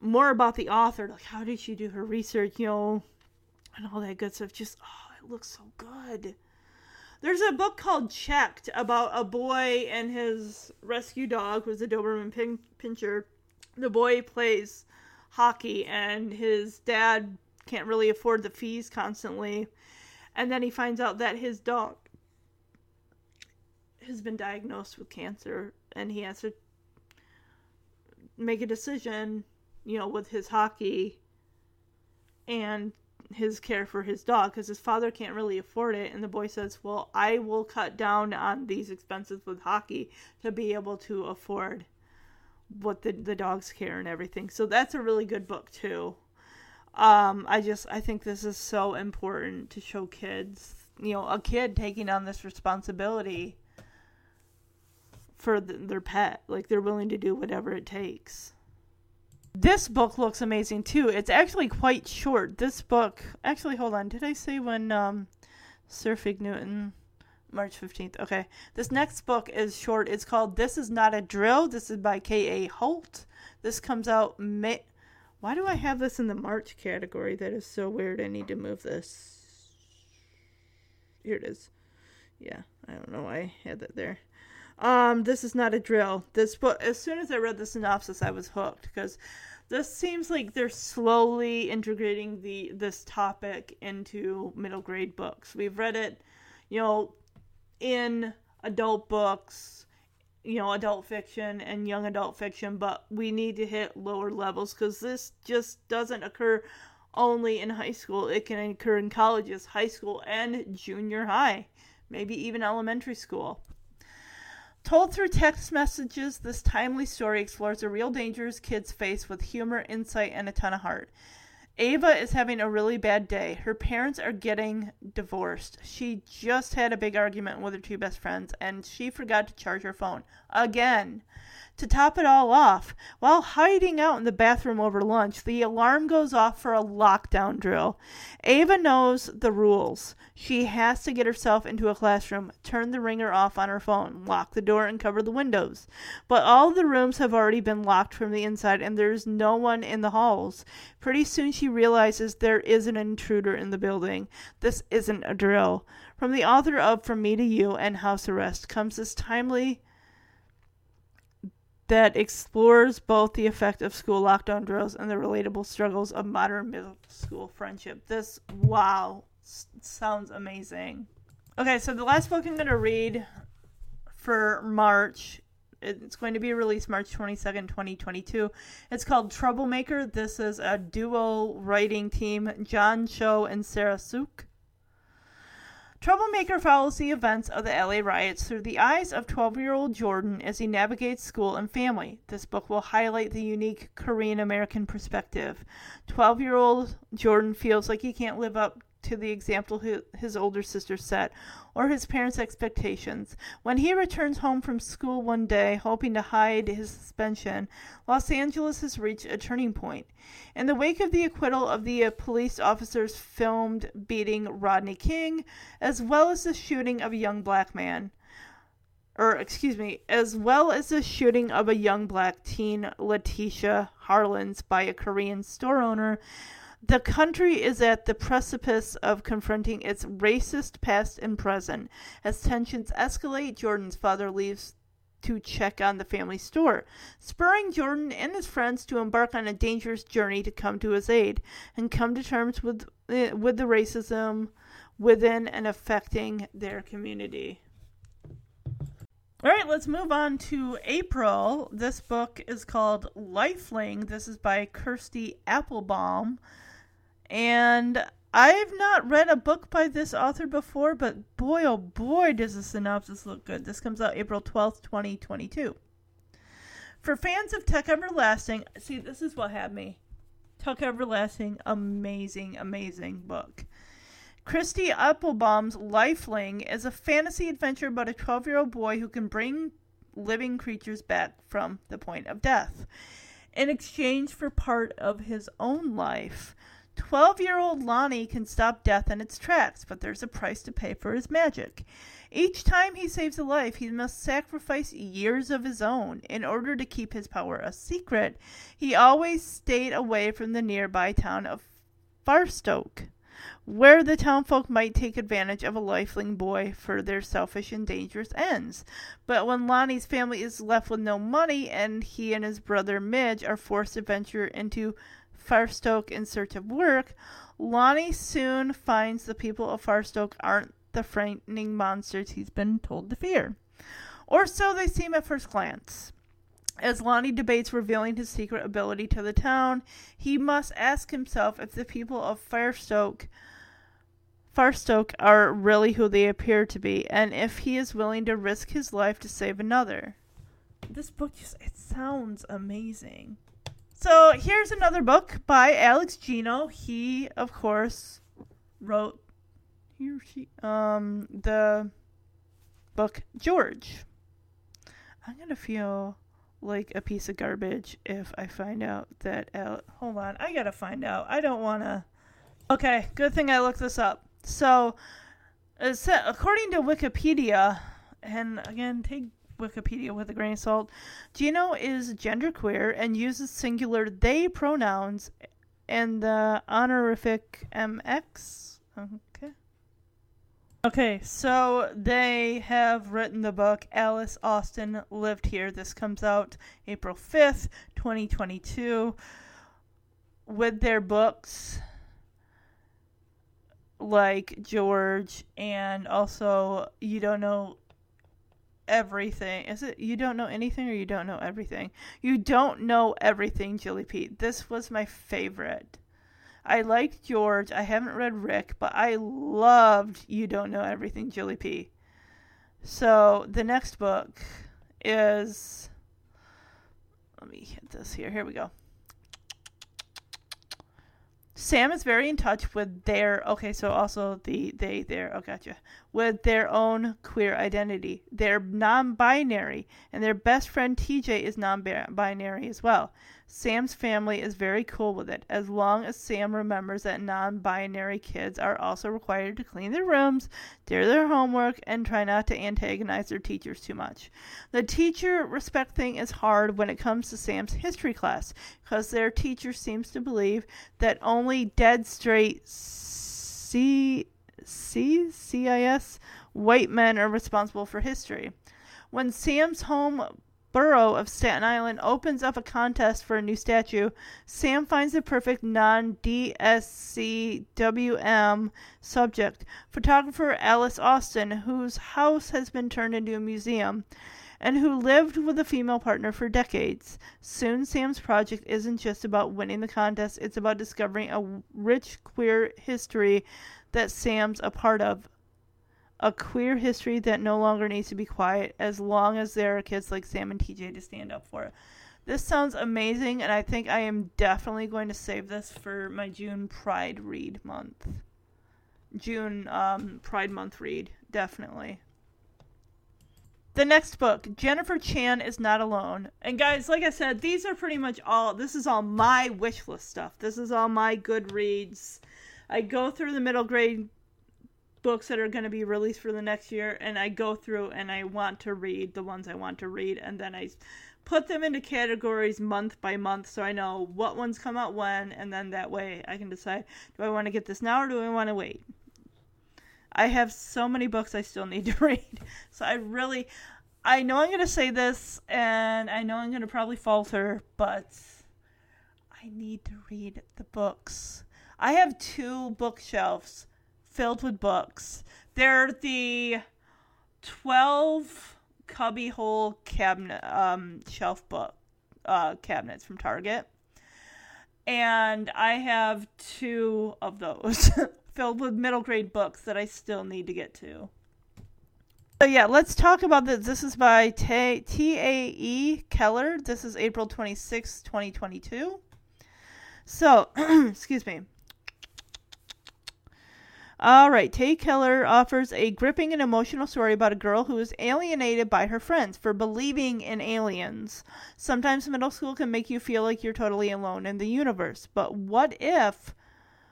more about the author. Like, how did she do her research, you know, and all that good stuff. Just, oh, it looks so good. There's a book called Checked about a boy and his rescue dog, who's a Doberman pin- Pinscher the boy plays hockey and his dad can't really afford the fees constantly. And then he finds out that his dog has been diagnosed with cancer and he has to make a decision, you know, with his hockey and his care for his dog because his father can't really afford it. And the boy says, Well, I will cut down on these expenses with hockey to be able to afford what the the dogs care and everything. So that's a really good book too. Um, I just I think this is so important to show kids, you know, a kid taking on this responsibility for the, their pet. Like they're willing to do whatever it takes. This book looks amazing too. It's actually quite short. This book, actually, hold on. Did I say when um, Sir Fig Newton March 15th. Okay. This next book is short. It's called This Is Not a Drill. This is by K.A. Holt. This comes out May. Why do I have this in the March category? That is so weird. I need to move this. Here it is. Yeah, I don't know why I had that there. Um, this is not a drill. This book, as soon as I read the synopsis, I was hooked because this seems like they're slowly integrating the this topic into middle grade books. We've read it, you know, in adult books, you know, adult fiction and young adult fiction, but we need to hit lower levels because this just doesn't occur only in high school. It can occur in colleges, high school, and junior high, maybe even elementary school. Told through text messages, this timely story explores the real dangers kids face with humor, insight, and a ton of heart. Ava is having a really bad day. Her parents are getting divorced. She just had a big argument with her two best friends and she forgot to charge her phone. Again. To top it all off, while hiding out in the bathroom over lunch, the alarm goes off for a lockdown drill. Ava knows the rules. She has to get herself into a classroom, turn the ringer off on her phone, lock the door, and cover the windows. But all the rooms have already been locked from the inside, and there's no one in the halls. Pretty soon she realizes there is an intruder in the building. This isn't a drill. From the author of From Me to You and House Arrest comes this timely that explores both the effect of school lockdown drills and the relatable struggles of modern middle school friendship. This, wow, s- sounds amazing. Okay, so the last book I'm going to read for March, it's going to be released March 22nd, 2022. It's called Troublemaker. This is a duo writing team, John Cho and Sarah Suk. Troublemaker follows the events of the LA riots through the eyes of 12 year old Jordan as he navigates school and family. This book will highlight the unique Korean American perspective. 12 year old Jordan feels like he can't live up to the example his older sister set or his parents' expectations. When he returns home from school one day, hoping to hide his suspension, Los Angeles has reached a turning point. In the wake of the acquittal of the uh, police officers filmed beating Rodney King, as well as the shooting of a young black man, or excuse me, as well as the shooting of a young black teen, Latasha Harlins, by a Korean store owner, the country is at the precipice of confronting its racist past and present. As tensions escalate, Jordan's father leaves to check on the family store, spurring Jordan and his friends to embark on a dangerous journey to come to his aid and come to terms with eh, with the racism within and affecting their community. All right, let's move on to April. This book is called Lifeling. This is by Kirsty Applebaum. And I've not read a book by this author before, but boy, oh boy, does the synopsis look good. This comes out April 12th, 2022. For fans of Tuck Everlasting, see, this is what had me. Tuck Everlasting, amazing, amazing book. Kirsty Applebaum's Lifeling is a fantasy adventure about a 12 year old boy who can bring living creatures back from the point of death in exchange for part of his own life. 12 year old Lonnie can stop death in its tracks, but there's a price to pay for his magic. Each time he saves a life, he must sacrifice years of his own. In order to keep his power a secret, he always stayed away from the nearby town of Farstoke, where the townfolk might take advantage of a lifeling boy for their selfish and dangerous ends. But when Lonnie's family is left with no money and he and his brother Midge are forced to venture into Farstoke in search of work, Lonnie soon finds the people of Farstoke aren't the frightening monsters he's been told to fear. Or so they seem at first glance. As Lonnie debates revealing his secret ability to the town, he must ask himself if the people of Farstoke Farstoke are really who they appear to be, and if he is willing to risk his life to save another. This book just it sounds amazing. So here's another book by Alex Gino. He, of course, wrote he or she um the book George. I'm gonna feel like a piece of garbage if I find out that Al- hold on, I gotta find out. I don't wanna. Okay, good thing I looked this up. So, according to Wikipedia, and again, take Wikipedia with a grain of salt. Gino is genderqueer and uses singular they pronouns and the honorific MX. Okay. Okay, so they have written the book Alice Austen Lived Here. This comes out April 5th, 2022. With their books like George and also You Don't Know everything. Is it you don't know anything or you don't know everything? You don't know everything, Jilly Pete. This was my favorite. I liked George. I haven't read Rick, but I loved You Don't Know Everything, Jilly P. So the next book is let me hit this here. Here we go. Sam is very in touch with their okay, so also the they there. Oh, gotcha. with their own queer identity. They're non binary, and their best friend TJ is non binary as well. Sam's family is very cool with it, as long as Sam remembers that non binary kids are also required to clean their rooms, do their homework, and try not to antagonize their teachers too much. The teacher respect thing is hard when it comes to Sam's history class, because their teacher seems to believe that only dead straight C. C. CIS white men are responsible for history. When Sam's home borough of Staten Island opens up a contest for a new statue, Sam finds the perfect non DSCWM subject, photographer Alice Austen, whose house has been turned into a museum and who lived with a female partner for decades. Soon, Sam's project isn't just about winning the contest, it's about discovering a rich queer history that Sam's a part of a queer history that no longer needs to be quiet as long as there are kids like Sam and TJ to stand up for it. This sounds amazing, and I think I am definitely going to save this for my June Pride read month. June um, Pride month read, definitely. The next book, Jennifer Chan is Not Alone. And guys, like I said, these are pretty much all, this is all my wish list stuff. This is all my good reads. I go through the middle grade books that are going to be released for the next year and I go through and I want to read the ones I want to read and then I put them into categories month by month so I know what ones come out when and then that way I can decide do I want to get this now or do I want to wait. I have so many books I still need to read. So I really I know I'm going to say this and I know I'm going to probably falter, but I need to read the books. I have two bookshelves filled with books. They're the 12 cubbyhole cabinet um, shelf book uh, cabinets from Target. And I have two of those filled with middle grade books that I still need to get to. So yeah, let's talk about this. This is by T A E Keller. This is April 26, 2022. So, excuse me. All right, Tae Keller offers a gripping and emotional story about a girl who is alienated by her friends for believing in aliens. Sometimes middle school can make you feel like you're totally alone in the universe, but what if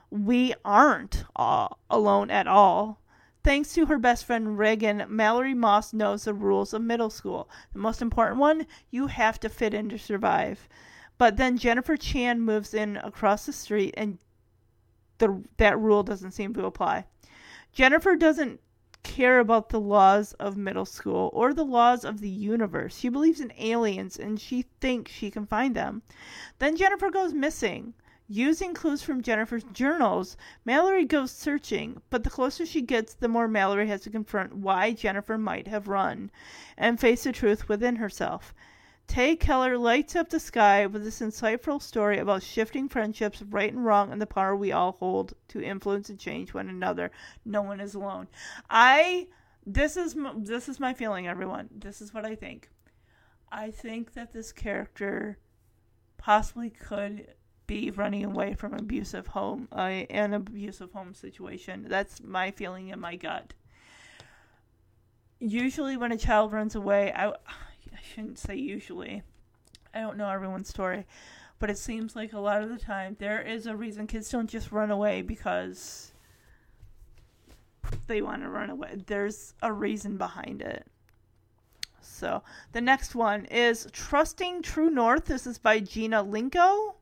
we aren't uh, alone at all? Thanks to her best friend Reagan, Mallory Moss knows the rules of middle school. The most important one you have to fit in to survive. But then Jennifer Chan moves in across the street and the that rule doesn't seem to apply. Jennifer doesn't care about the laws of middle school or the laws of the universe. She believes in aliens and she thinks she can find them. Then Jennifer goes missing. Using clues from Jennifer's journals, Mallory goes searching, but the closer she gets, the more Mallory has to confront why Jennifer might have run and face the truth within herself. Tae Keller lights up the sky with this insightful story about shifting friendships, right and wrong, and the power we all hold to influence and change one another. No one is alone. I this is this is my feeling, everyone. This is what I think. I think that this character possibly could be running away from abusive home, uh, an abusive home situation. That's my feeling in my gut. Usually, when a child runs away, I I shouldn't say usually. I don't know everyone's story, but it seems like a lot of the time there is a reason kids don't just run away because they want to run away. There's a reason behind it. So the next one is Trusting True North. This is by Gina Linko.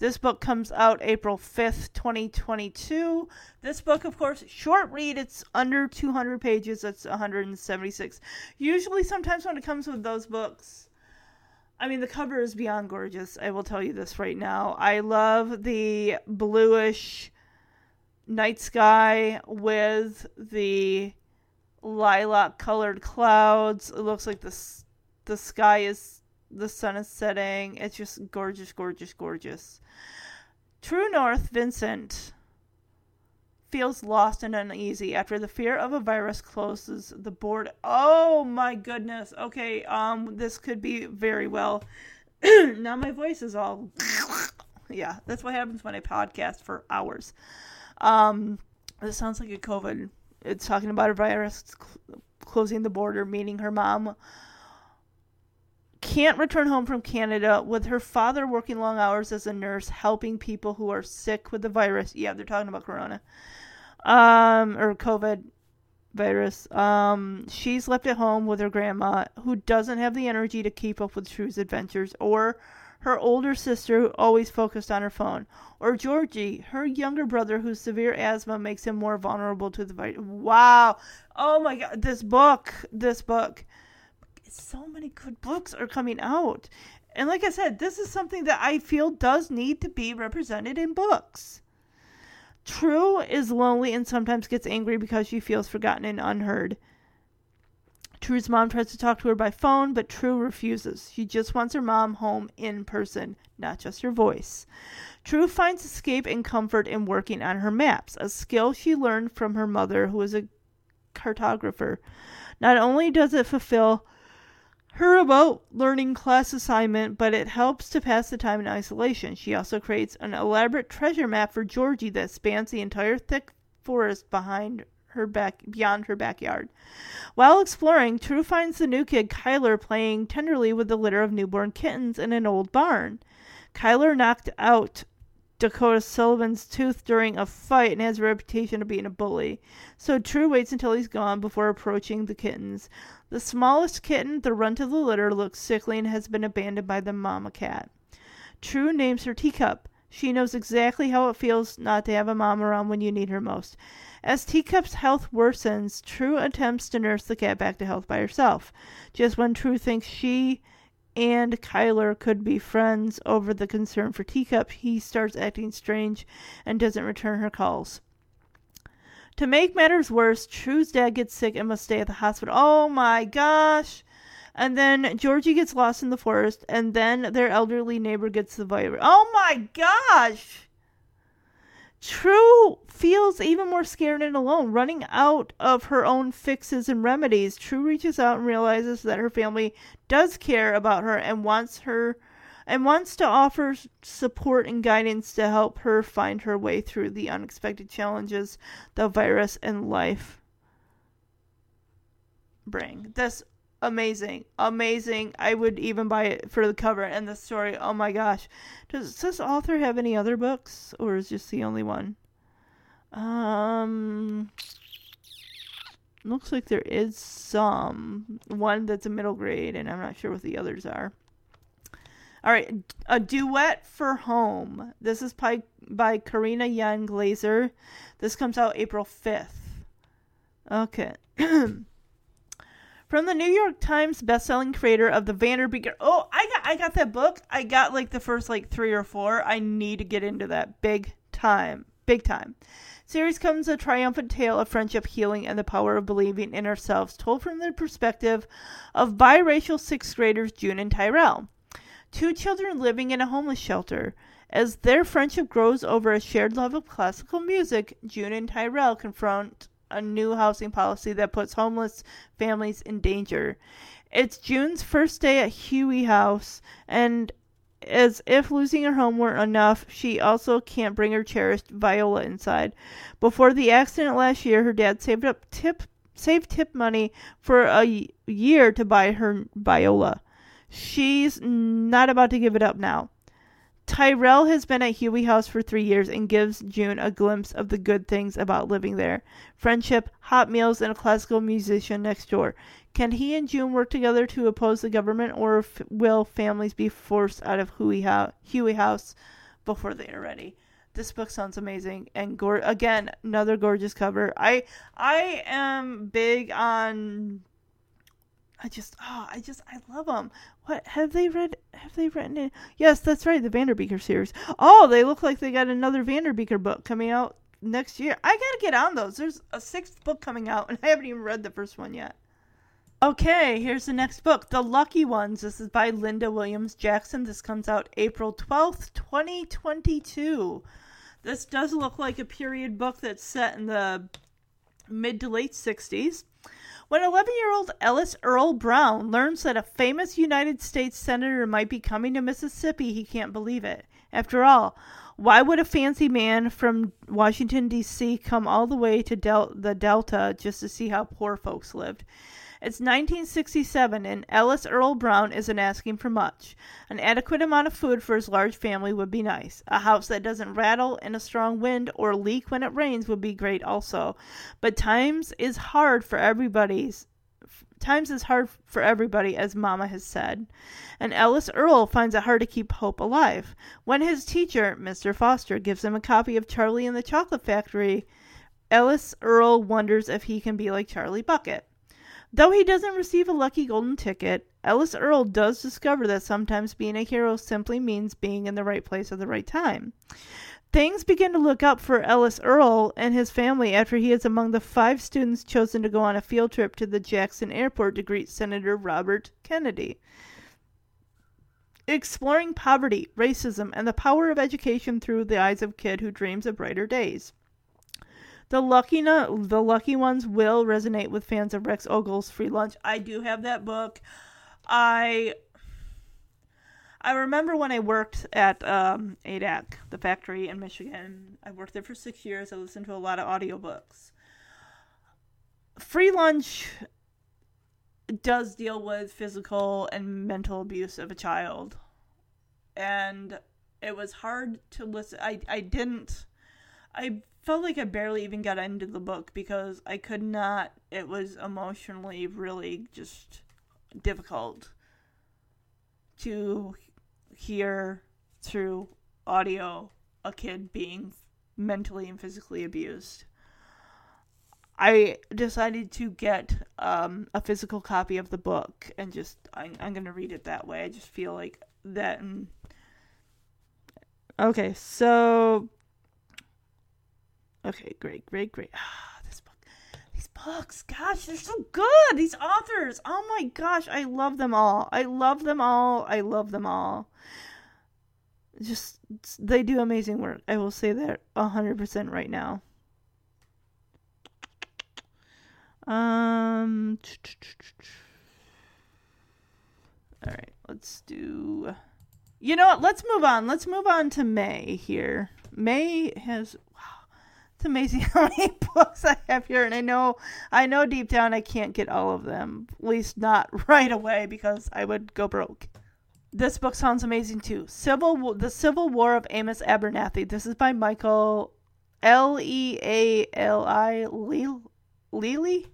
This book comes out April 5th, 2022. This book, of course, short read. It's under 200 pages. It's 176. Usually, sometimes when it comes with those books, I mean, the cover is beyond gorgeous. I will tell you this right now. I love the bluish night sky with the lilac colored clouds. It looks like the the sky is the sun is setting. It's just gorgeous, gorgeous, gorgeous. True North Vincent feels lost and uneasy after the fear of a virus closes the board. Oh my goodness. Okay, um this could be very well. now my voice is all Yeah, that's what happens when I podcast for hours. Um this sounds like a COVID it's talking about a virus cl- closing the border, meaning her mom can't return home from Canada with her father working long hours as a nurse helping people who are sick with the virus. Yeah, they're talking about corona. Um or COVID virus. Um she's left at home with her grandma who doesn't have the energy to keep up with True's adventures or her older sister who always focused on her phone, or Georgie, her younger brother whose severe asthma makes him more vulnerable to the virus. Wow. Oh my god, this book, this book so many good books are coming out. And like I said, this is something that I feel does need to be represented in books. True is lonely and sometimes gets angry because she feels forgotten and unheard. True's mom tries to talk to her by phone, but True refuses. She just wants her mom home in person, not just her voice. True finds escape and comfort in working on her maps, a skill she learned from her mother, who was a cartographer. Not only does it fulfill her remote learning class assignment, but it helps to pass the time in isolation. She also creates an elaborate treasure map for Georgie that spans the entire thick forest behind her back beyond her backyard. While exploring, True finds the new kid Kyler playing tenderly with a litter of newborn kittens in an old barn. Kyler knocked out Dakota Sullivan's tooth during a fight and has a reputation of being a bully. So True waits until he's gone before approaching the kittens. The smallest kitten, the runt of the litter, looks sickly and has been abandoned by the mama cat. True names her Teacup. She knows exactly how it feels not to have a mom around when you need her most. As Teacup's health worsens, True attempts to nurse the cat back to health by herself. Just when True thinks she and Kyler could be friends over the concern for Teacup, he starts acting strange and doesn't return her calls. To make matters worse, True's dad gets sick and must stay at the hospital. Oh my gosh! And then Georgie gets lost in the forest, and then their elderly neighbor gets the virus. Oh my gosh! True feels even more scared and alone, running out of her own fixes and remedies. True reaches out and realizes that her family does care about her and wants her and wants to offer support and guidance to help her find her way through the unexpected challenges the virus and life bring. This amazing, amazing. I would even buy it for the cover and the story. Oh my gosh. Does this author have any other books or is this the only one? Um looks like there is some one that's a middle grade and I'm not sure what the others are. All right, a duet for home. This is by by Karina Yan Glaser. This comes out April 5th. Okay. From the New York Times bestselling creator of the Vanderbeek. Oh, I got I got that book. I got like the first like 3 or 4. I need to get into that big time. Big time. Series comes a triumphant tale of friendship, healing, and the power of believing in ourselves, told from the perspective of biracial sixth graders June and Tyrell. Two children living in a homeless shelter. As their friendship grows over a shared love of classical music, June and Tyrell confront a new housing policy that puts homeless families in danger. It's June's first day at Huey House, and as if losing her home weren't enough, she also can't bring her cherished Viola inside. Before the accident last year, her dad saved up tip saved tip money for a year to buy her Viola. She's not about to give it up now. Tyrell has been at Huey House for three years and gives June a glimpse of the good things about living there friendship, hot meals, and a classical musician next door. Can he and June work together to oppose the government, or f- will families be forced out of Huey, Ho- Huey House before they are ready? This book sounds amazing and go- again another gorgeous cover. I I am big on I just, oh, I just, I love them. What have they read? Have they written it? Yes, that's right, the Vanderbeeker series. Oh, they look like they got another Vanderbeeker book coming out next year. I gotta get on those. There's a sixth book coming out, and I haven't even read the first one yet. Okay, here's the next book, The Lucky Ones. This is by Linda Williams Jackson. This comes out April 12th, 2022. This does look like a period book that's set in the mid to late 60s. When 11 year old Ellis Earl Brown learns that a famous United States Senator might be coming to Mississippi, he can't believe it. After all, Why would a fancy man from Washington, D.C. come all the way to Del- the Delta just to see how poor folks lived? It's 1967, and Ellis Earl Brown isn't asking for much. An adequate amount of food for his large family would be nice. A house that doesn't rattle in a strong wind or leak when it rains would be great also. But times is hard for everybody's times is hard for everybody, as Mama has said. And Ellis Earl finds it hard to keep hope alive. When his teacher, Mr. Foster, gives him a copy of Charlie and the Chocolate Factory, Ellis Earl wonders if he can be like Charlie Bucket. Though he doesn't receive a lucky golden ticket, Ellis Earl does discover that sometimes being a hero simply means being in the right place at the right time. Things begin to look up for Ellis Earl and his family after he is among the five students chosen to go on a field trip to the Jackson airport to greet Senator Robert Kennedy. Exploring poverty, racism, and the power of education through the eyes of a kid who dreams of brighter days. The lucky no- the lucky ones will resonate with fans of Rex Ogle's Free Lunch. I do have that book. I I remember when I worked at um, ADAC, the factory in Michigan. I worked there for six years. I listened to a lot of audiobooks. Free Lunch does deal with physical and mental abuse of a child. And it was hard to listen. I, I didn't. I felt like I barely even got into the book because I could not. It was emotionally really just difficult to hear through audio a kid being mentally and physically abused. I decided to get um, a physical copy of the book and just I, I'm gonna read it that way. I just feel like that. And... Okay, so Okay, great, great, great. Ah, this book, these books, gosh, they're so good. These authors, oh my gosh, I love them all. I love them all. I love them all. Just they do amazing work. I will say that hundred percent right now. Um. All right, let's do. You know what? Let's move on. Let's move on to May here. May has it's amazing how many books I have here, and I know, I know deep down I can't get all of them. At least not right away because I would go broke. This book sounds amazing too. Civil, the Civil War of Amos Abernathy. This is by Michael L E A L I Lely.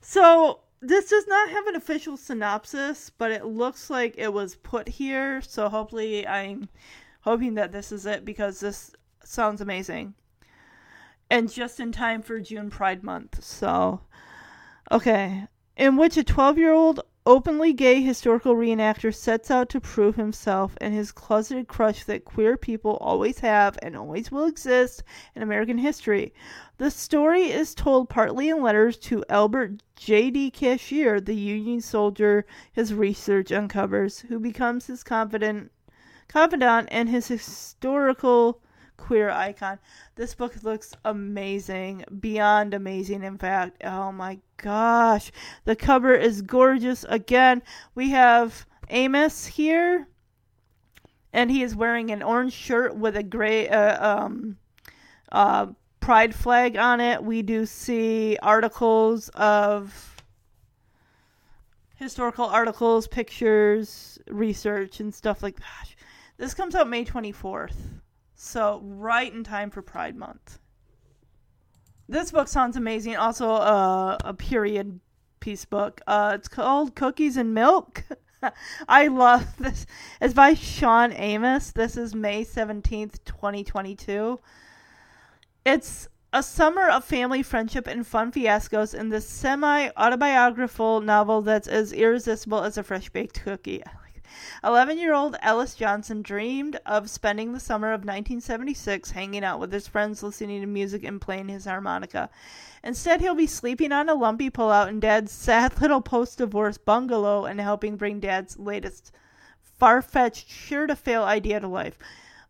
So this does not have an official synopsis, but it looks like it was put here. So hopefully, I'm hoping that this is it because this sounds amazing and just in time for June Pride Month. So, okay. In which a 12 year old openly gay historical reenactor sets out to prove himself and his closeted crush that queer people always have and always will exist in American history. The story is told partly in letters to Albert J.D. Cashier, the Union soldier his research uncovers, who becomes his confidant, confidant and his historical queer icon. This book looks amazing, beyond amazing, in fact. Oh my gosh. The cover is gorgeous. Again, we have Amos here, and he is wearing an orange shirt with a gray, uh, um, uh, pride flag on it. We do see articles of historical articles, pictures, research, and stuff like that. This comes out May 24th. So, right in time for Pride Month. This book sounds amazing. Also, uh, a period piece book. Uh, it's called Cookies and Milk. I love this. It's by Shawn Amos. This is May 17th, 2022. It's a summer of family friendship and fun fiascos in this semi autobiographical novel that's as irresistible as a fresh baked cookie. 11 year old Ellis Johnson dreamed of spending the summer of 1976 hanging out with his friends, listening to music, and playing his harmonica. Instead, he'll be sleeping on a lumpy pullout in Dad's sad little post divorce bungalow and helping bring Dad's latest far fetched, sure to fail idea to life.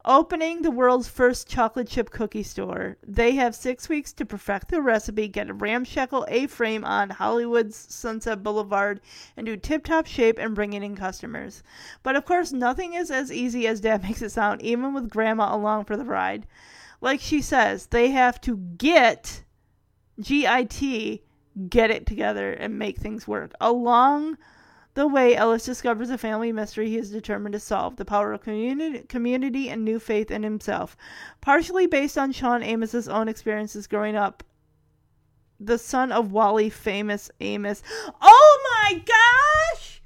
Opening the world's first chocolate chip cookie store. They have six weeks to perfect the recipe, get a ramshackle A frame on Hollywood's Sunset Boulevard, and do tip top shape and bringing in customers. But of course, nothing is as easy as Dad makes it sound, even with Grandma along for the ride. Like she says, they have to get G I T, get it together and make things work. Along the way Ellis discovers a family mystery he is determined to solve the power of community, community and new faith in himself. Partially based on Shawn Amos's own experiences growing up, the son of Wally, famous Amos. Oh my gosh!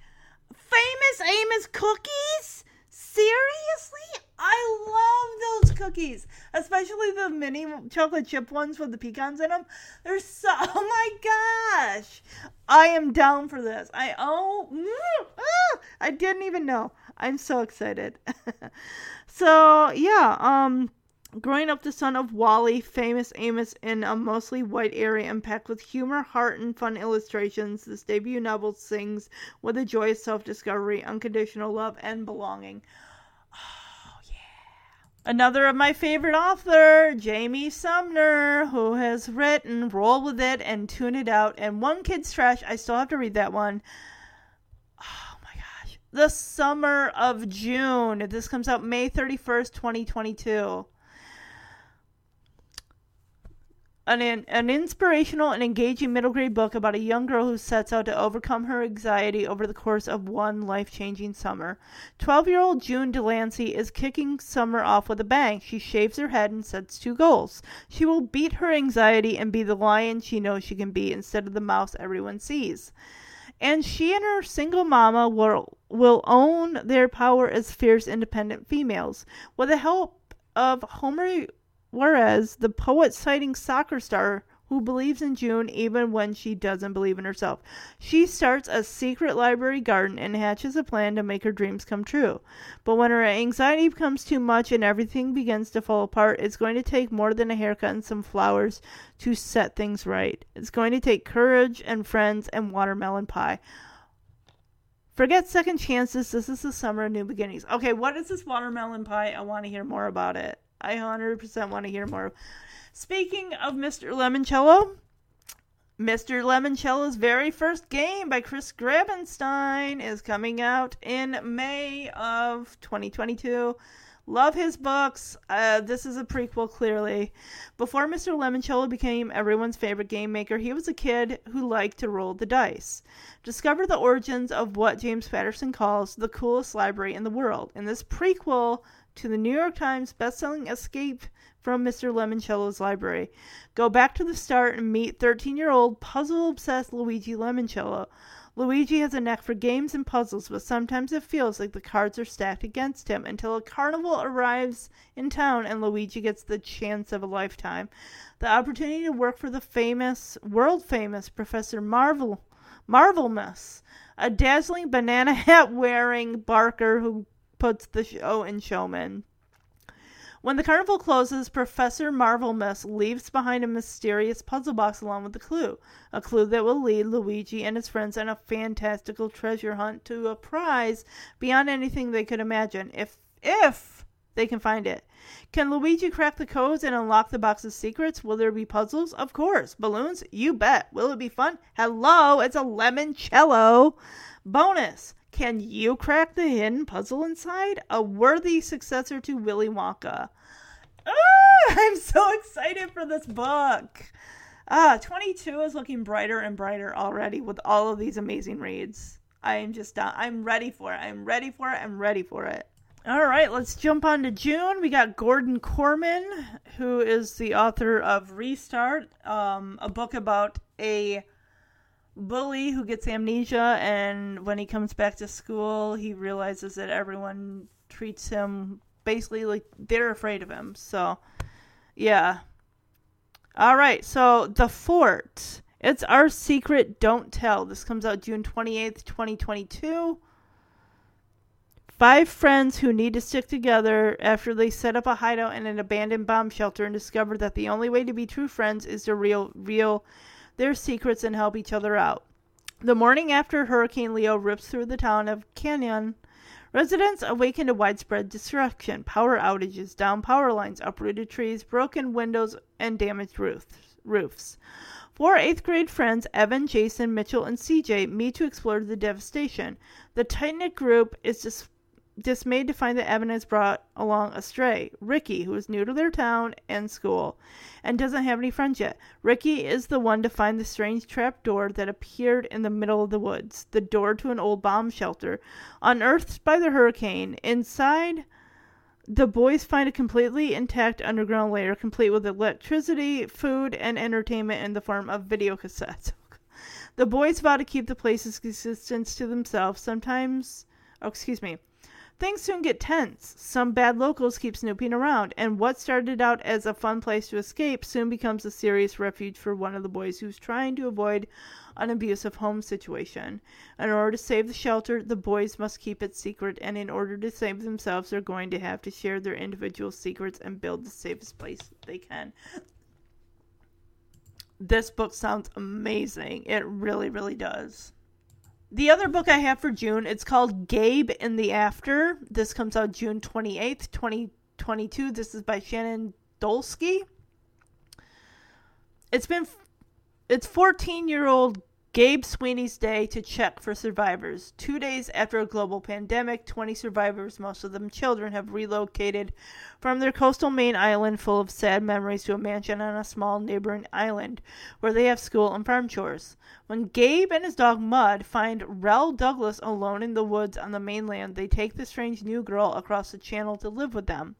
Famous Amos cookies? Seriously? I love those cookies, especially the mini chocolate chip ones with the pecans in them. They're so, oh my gosh. I am down for this. I, oh, mm, ah, I didn't even know. I'm so excited. so, yeah, um, Growing up the son of Wally, famous Amos in a mostly white area and packed with humor, heart, and fun illustrations, this debut novel sings with a joyous self discovery, unconditional love, and belonging. Another of my favorite author, Jamie Sumner, who has written Roll With It and Tune It Out and One Kid's Trash. I still have to read that one. Oh my gosh. The Summer of June. This comes out May 31st, 2022 an, an inspirational and engaging middle grade book about a young girl who sets out to overcome her anxiety over the course of one life changing summer. 12 year old June Delancey is kicking summer off with a bang. She shaves her head and sets two goals. She will beat her anxiety and be the lion she knows she can be instead of the mouse everyone sees. And she and her single mama will, will own their power as fierce, independent females. With the help of Homer Whereas the poet citing soccer star who believes in June even when she doesn't believe in herself. She starts a secret library garden and hatches a plan to make her dreams come true. But when her anxiety becomes too much and everything begins to fall apart, it's going to take more than a haircut and some flowers to set things right. It's going to take courage and friends and watermelon pie. Forget second chances. This is the summer of new beginnings. Okay, what is this watermelon pie? I want to hear more about it. I 100% want to hear more. Speaking of Mr. Lemoncello, Mr. Lemoncello's very first game by Chris Grabenstein is coming out in May of 2022. Love his books. Uh, this is a prequel, clearly. Before Mr. Lemoncello became everyone's favorite game maker, he was a kid who liked to roll the dice. Discover the origins of what James Patterson calls the coolest library in the world. In this prequel, to the New York Times bestselling Escape from Mr. Lemoncello's Library. Go back to the start and meet 13 year old puzzle obsessed Luigi Lemoncello. Luigi has a knack for games and puzzles, but sometimes it feels like the cards are stacked against him until a carnival arrives in town and Luigi gets the chance of a lifetime. The opportunity to work for the famous, world famous Professor Marvel, Marvelmus, a dazzling banana hat wearing Barker who puts the show in showman. When the carnival closes, Professor Marvelmus leaves behind a mysterious puzzle box along with a clue. A clue that will lead Luigi and his friends on a fantastical treasure hunt to a prize beyond anything they could imagine, if if they can find it. Can Luigi crack the codes and unlock the box's secrets? Will there be puzzles? Of course. Balloons? You bet. Will it be fun? Hello, it's a lemoncello. Bonus. Can you crack the hidden puzzle inside? A worthy successor to Willy Wonka. Ah, I'm so excited for this book. Ah, 22 is looking brighter and brighter already with all of these amazing reads. I am just done. I'm ready for it. I'm ready for it. I'm ready for it. All right, let's jump on to June. We got Gordon Korman, who is the author of Restart, um, a book about a bully who gets amnesia and when he comes back to school he realizes that everyone treats him basically like they're afraid of him. So yeah. All right so the fort. It's our secret don't tell. This comes out june 28th 2022 Five friends who need to stick together after they set up a hideout in an abandoned bomb shelter and discover that the only way to be true friends is to real, real their secrets and help each other out. The morning after Hurricane Leo rips through the town of Canyon, Residents awaken to widespread destruction, power outages, down power lines, uprooted trees, broken windows, and damaged roofs. Four eighth grade friends, Evan, Jason, Mitchell, and CJ, meet to explore the devastation. The tight knit group is dis- dismayed to find that Evan has brought along a stray, Ricky, who is new to their town and school and doesn't have any friends yet. Ricky is the one to find the strange trap door that appeared in the middle of the woods, the door to an old bomb shelter, unearthed by the hurricane. Inside, the boys find a completely intact underground layer, complete with electricity, food, and entertainment in the form of video cassettes. the boys vow to keep the place's existence to themselves. Sometimes, oh, excuse me. Things soon get tense. Some bad locals keep snooping around, and what started out as a fun place to escape soon becomes a serious refuge for one of the boys who's trying to avoid an abusive home situation. In order to save the shelter, the boys must keep it secret, and in order to save themselves, they're going to have to share their individual secrets and build the safest place they can. This book sounds amazing. It really, really does. The other book I have for June, it's called Gabe in the After. This comes out June 28th, 2022. This is by Shannon Doleski. It's been it's 14-year-old Gabe Sweeney's day to check for survivors. 2 days after a global pandemic, 20 survivors, most of them children, have relocated from their coastal Maine island full of sad memories to a mansion on a small neighboring island where they have school and farm chores. When Gabe and his dog Mud find Rel Douglas alone in the woods on the mainland, they take the strange new girl across the channel to live with them.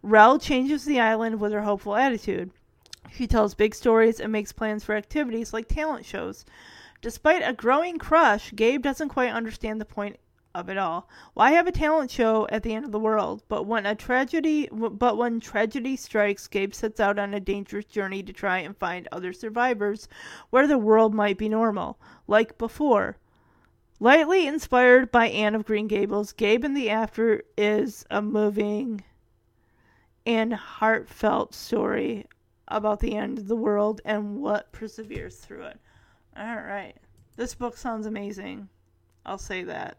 Rel changes the island with her hopeful attitude. She tells big stories and makes plans for activities like talent shows. Despite a growing crush, Gabe doesn't quite understand the point of it all. Why have a talent show at the end of the world? But when a tragedy but when tragedy strikes, Gabe sets out on a dangerous journey to try and find other survivors where the world might be normal, like before. Lightly inspired by Anne of Green Gables, Gabe in the After is a moving and heartfelt story about the end of the world and what perseveres through it. All right. This book sounds amazing. I'll say that.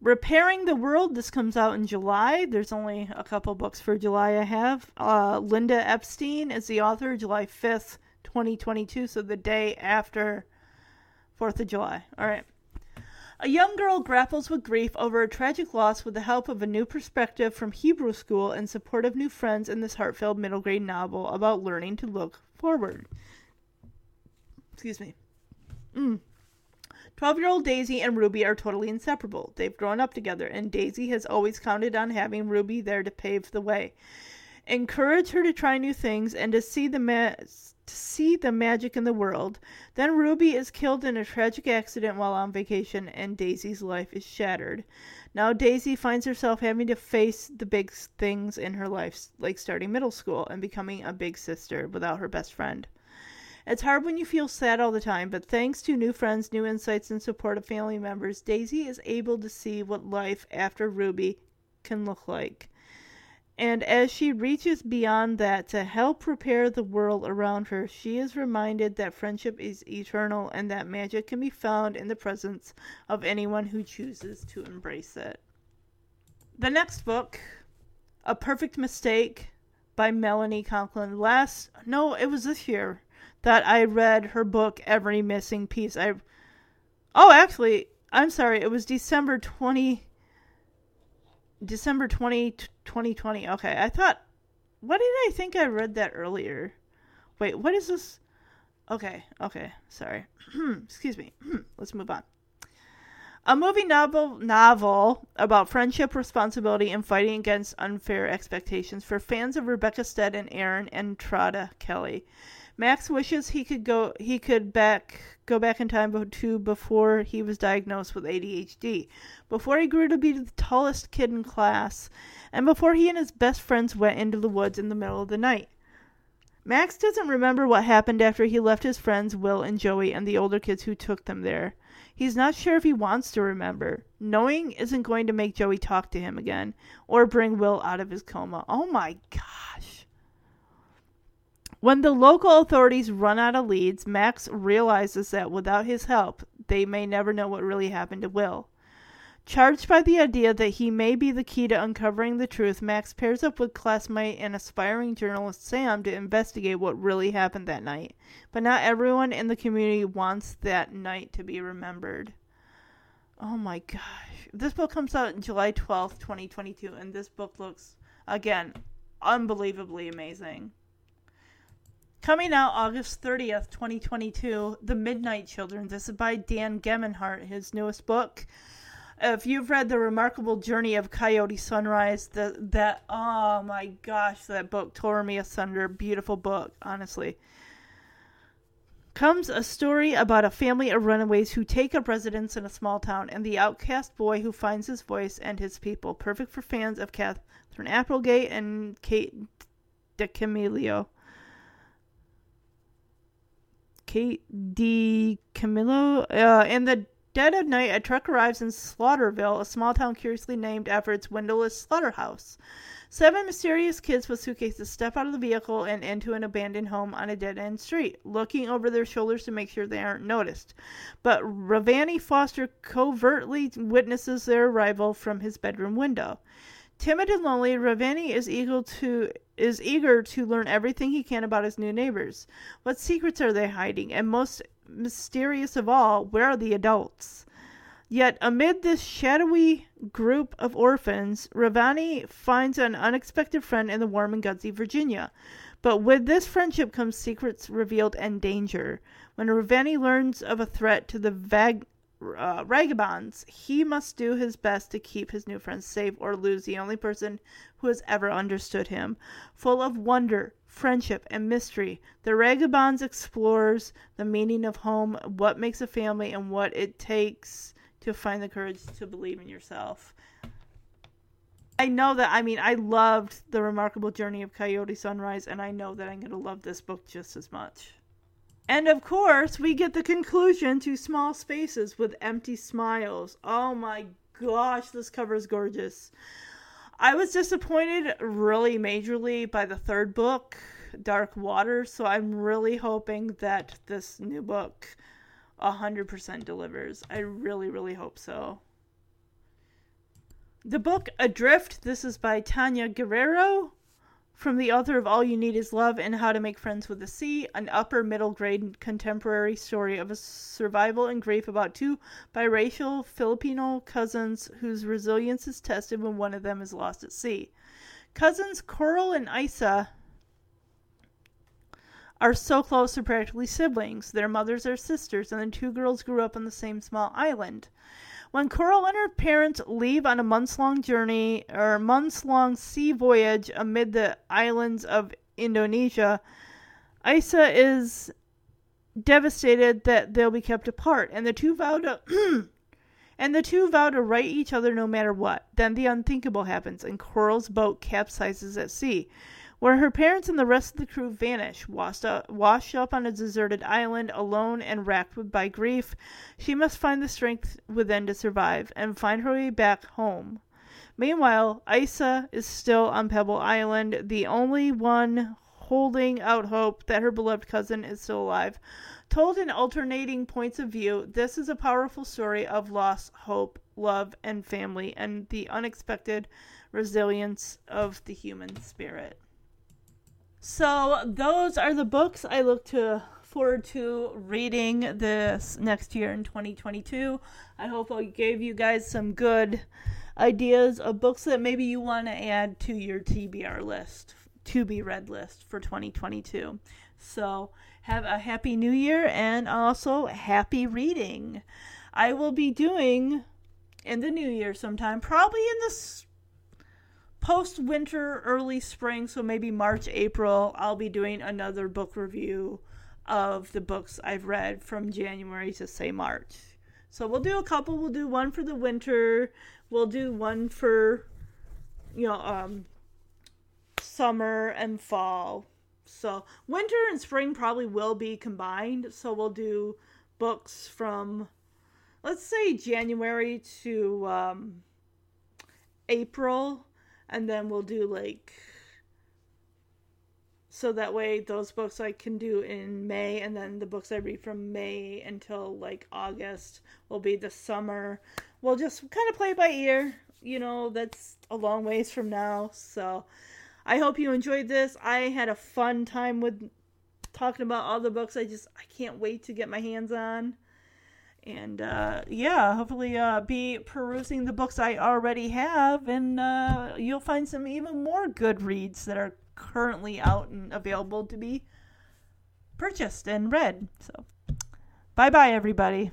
Repairing the World. This comes out in July. There's only a couple books for July I have. Uh, Linda Epstein is the author, July 5th, 2022, so the day after 4th of July. All right. A young girl grapples with grief over a tragic loss with the help of a new perspective from Hebrew school and support of new friends in this heartfelt middle grade novel about learning to look forward. Excuse me. Mm. 12 year old Daisy and Ruby are totally inseparable. They've grown up together, and Daisy has always counted on having Ruby there to pave the way. Encourage her to try new things and to see the ma- to see the magic in the world. Then Ruby is killed in a tragic accident while on vacation, and Daisy's life is shattered. Now Daisy finds herself having to face the big things in her life, like starting middle school and becoming a big sister without her best friend. It's hard when you feel sad all the time, but thanks to new friends, new insights, and support of family members, Daisy is able to see what life after Ruby can look like. And as she reaches beyond that to help prepare the world around her, she is reminded that friendship is eternal and that magic can be found in the presence of anyone who chooses to embrace it. The next book, A Perfect Mistake by Melanie Conklin. Last, no, it was this year that I read her book, Every Missing Piece. I, oh, actually, I'm sorry, it was December 20. December 20, 2020. Okay, I thought, what did I think I read that earlier? Wait, what is this? Okay, okay, sorry. Excuse me. Let's move on. A movie novel novel about friendship, responsibility, and fighting against unfair expectations for fans of Rebecca Stead and Erin Entrada Kelly. Max wishes he could go he could back go back in time to before he was diagnosed with ADHD, before he grew to be the tallest kid in class, and before he and his best friends went into the woods in the middle of the night. Max doesn't remember what happened after he left his friends Will and Joey and the older kids who took them there. He's not sure if he wants to remember. Knowing isn't going to make Joey talk to him again or bring Will out of his coma. Oh my gosh. When the local authorities run out of leads, Max realizes that without his help, they may never know what really happened to Will. Charged by the idea that he may be the key to uncovering the truth, Max pairs up with classmate and aspiring journalist Sam to investigate what really happened that night. But not everyone in the community wants that night to be remembered. Oh my gosh. This book comes out July 12th, 2022, and this book looks, again, unbelievably amazing. Coming out August 30th, 2022, The Midnight Children. This is by Dan Gemeinhart, his newest book if you've read the remarkable journey of coyote sunrise the, that oh my gosh that book tore me asunder beautiful book honestly comes a story about a family of runaways who take up residence in a small town and the outcast boy who finds his voice and his people perfect for fans of katherine applegate and kate DiCamillo. Kate DiCamillo uh, in the Dead of night, a truck arrives in Slaughterville, a small town curiously named after its windowless slaughterhouse. Seven mysterious kids with suitcases step out of the vehicle and into an abandoned home on a dead end street, looking over their shoulders to make sure they aren't noticed. But Ravani Foster covertly witnesses their arrival from his bedroom window. Timid and lonely, Ravani is eager to is eager to learn everything he can about his new neighbors. What secrets are they hiding? And most mysterious of all, where are the adults? Yet, amid this shadowy group of orphans, Ravani finds an unexpected friend in the warm and gutsy Virginia. But with this friendship comes secrets revealed and danger. When Ravani learns of a threat to the Vag- uh, Ragabonds, he must do his best to keep his new friends safe or lose the only person who has ever understood him. Full of wonder, friendship, and mystery, the Ragabonds explores the meaning of home, what makes a family, and what it takes to find the courage to believe in yourself. I know that, I mean, I loved The Remarkable Journey of Coyote Sunrise, and I know that I'm going to love this book just as much. And of course, we get the conclusion to Small Spaces with Empty Smiles. Oh my gosh, this cover is gorgeous. I was disappointed really majorly by the third book, Dark Water, so I'm really hoping that this new book 100% delivers. I really, really hope so. The book Adrift, this is by Tanya Guerrero from the author of All You Need Is Love and How to Make Friends with the Sea, an upper middle grade contemporary story of a survival and grief about two biracial Filipino cousins whose resilience is tested when one of them is lost at sea. Cousins Coral and Isa are so close they're practically siblings. Their mothers are sisters, and the two girls grew up on the same small island. When Coral and her parents leave on a months long journey or months long sea voyage amid the islands of Indonesia, Isa is devastated that they'll be kept apart, and the two vow to and the two vow to right each other no matter what. Then the unthinkable happens, and Coral's boat capsizes at sea where her parents and the rest of the crew vanish, washed up, on a deserted island, alone and racked by grief. She must find the strength within to survive and find her way back home. Meanwhile, Isa is still on Pebble Island, the only one holding out hope that her beloved cousin is still alive. Told in alternating points of view, this is a powerful story of loss, hope, love, and family, and the unexpected resilience of the human spirit. So those are the books I look to forward to reading this next year in 2022. I hope I gave you guys some good ideas of books that maybe you want to add to your TBR list, to be read list for 2022. So have a happy new year and also happy reading. I will be doing in the new year sometime, probably in the post winter, early spring, so maybe March, April, I'll be doing another book review of the books I've read from January to say March. So we'll do a couple. We'll do one for the winter. We'll do one for, you know, um, summer and fall. So winter and spring probably will be combined. So we'll do books from, let's say January to um, April and then we'll do like so that way those books I can do in May and then the books I read from May until like August will be the summer we'll just kind of play by ear. You know, that's a long ways from now. So I hope you enjoyed this. I had a fun time with talking about all the books. I just I can't wait to get my hands on. And uh, yeah, hopefully uh, be perusing the books I already have, and uh, you'll find some even more good reads that are currently out and available to be purchased and read. So, bye bye, everybody.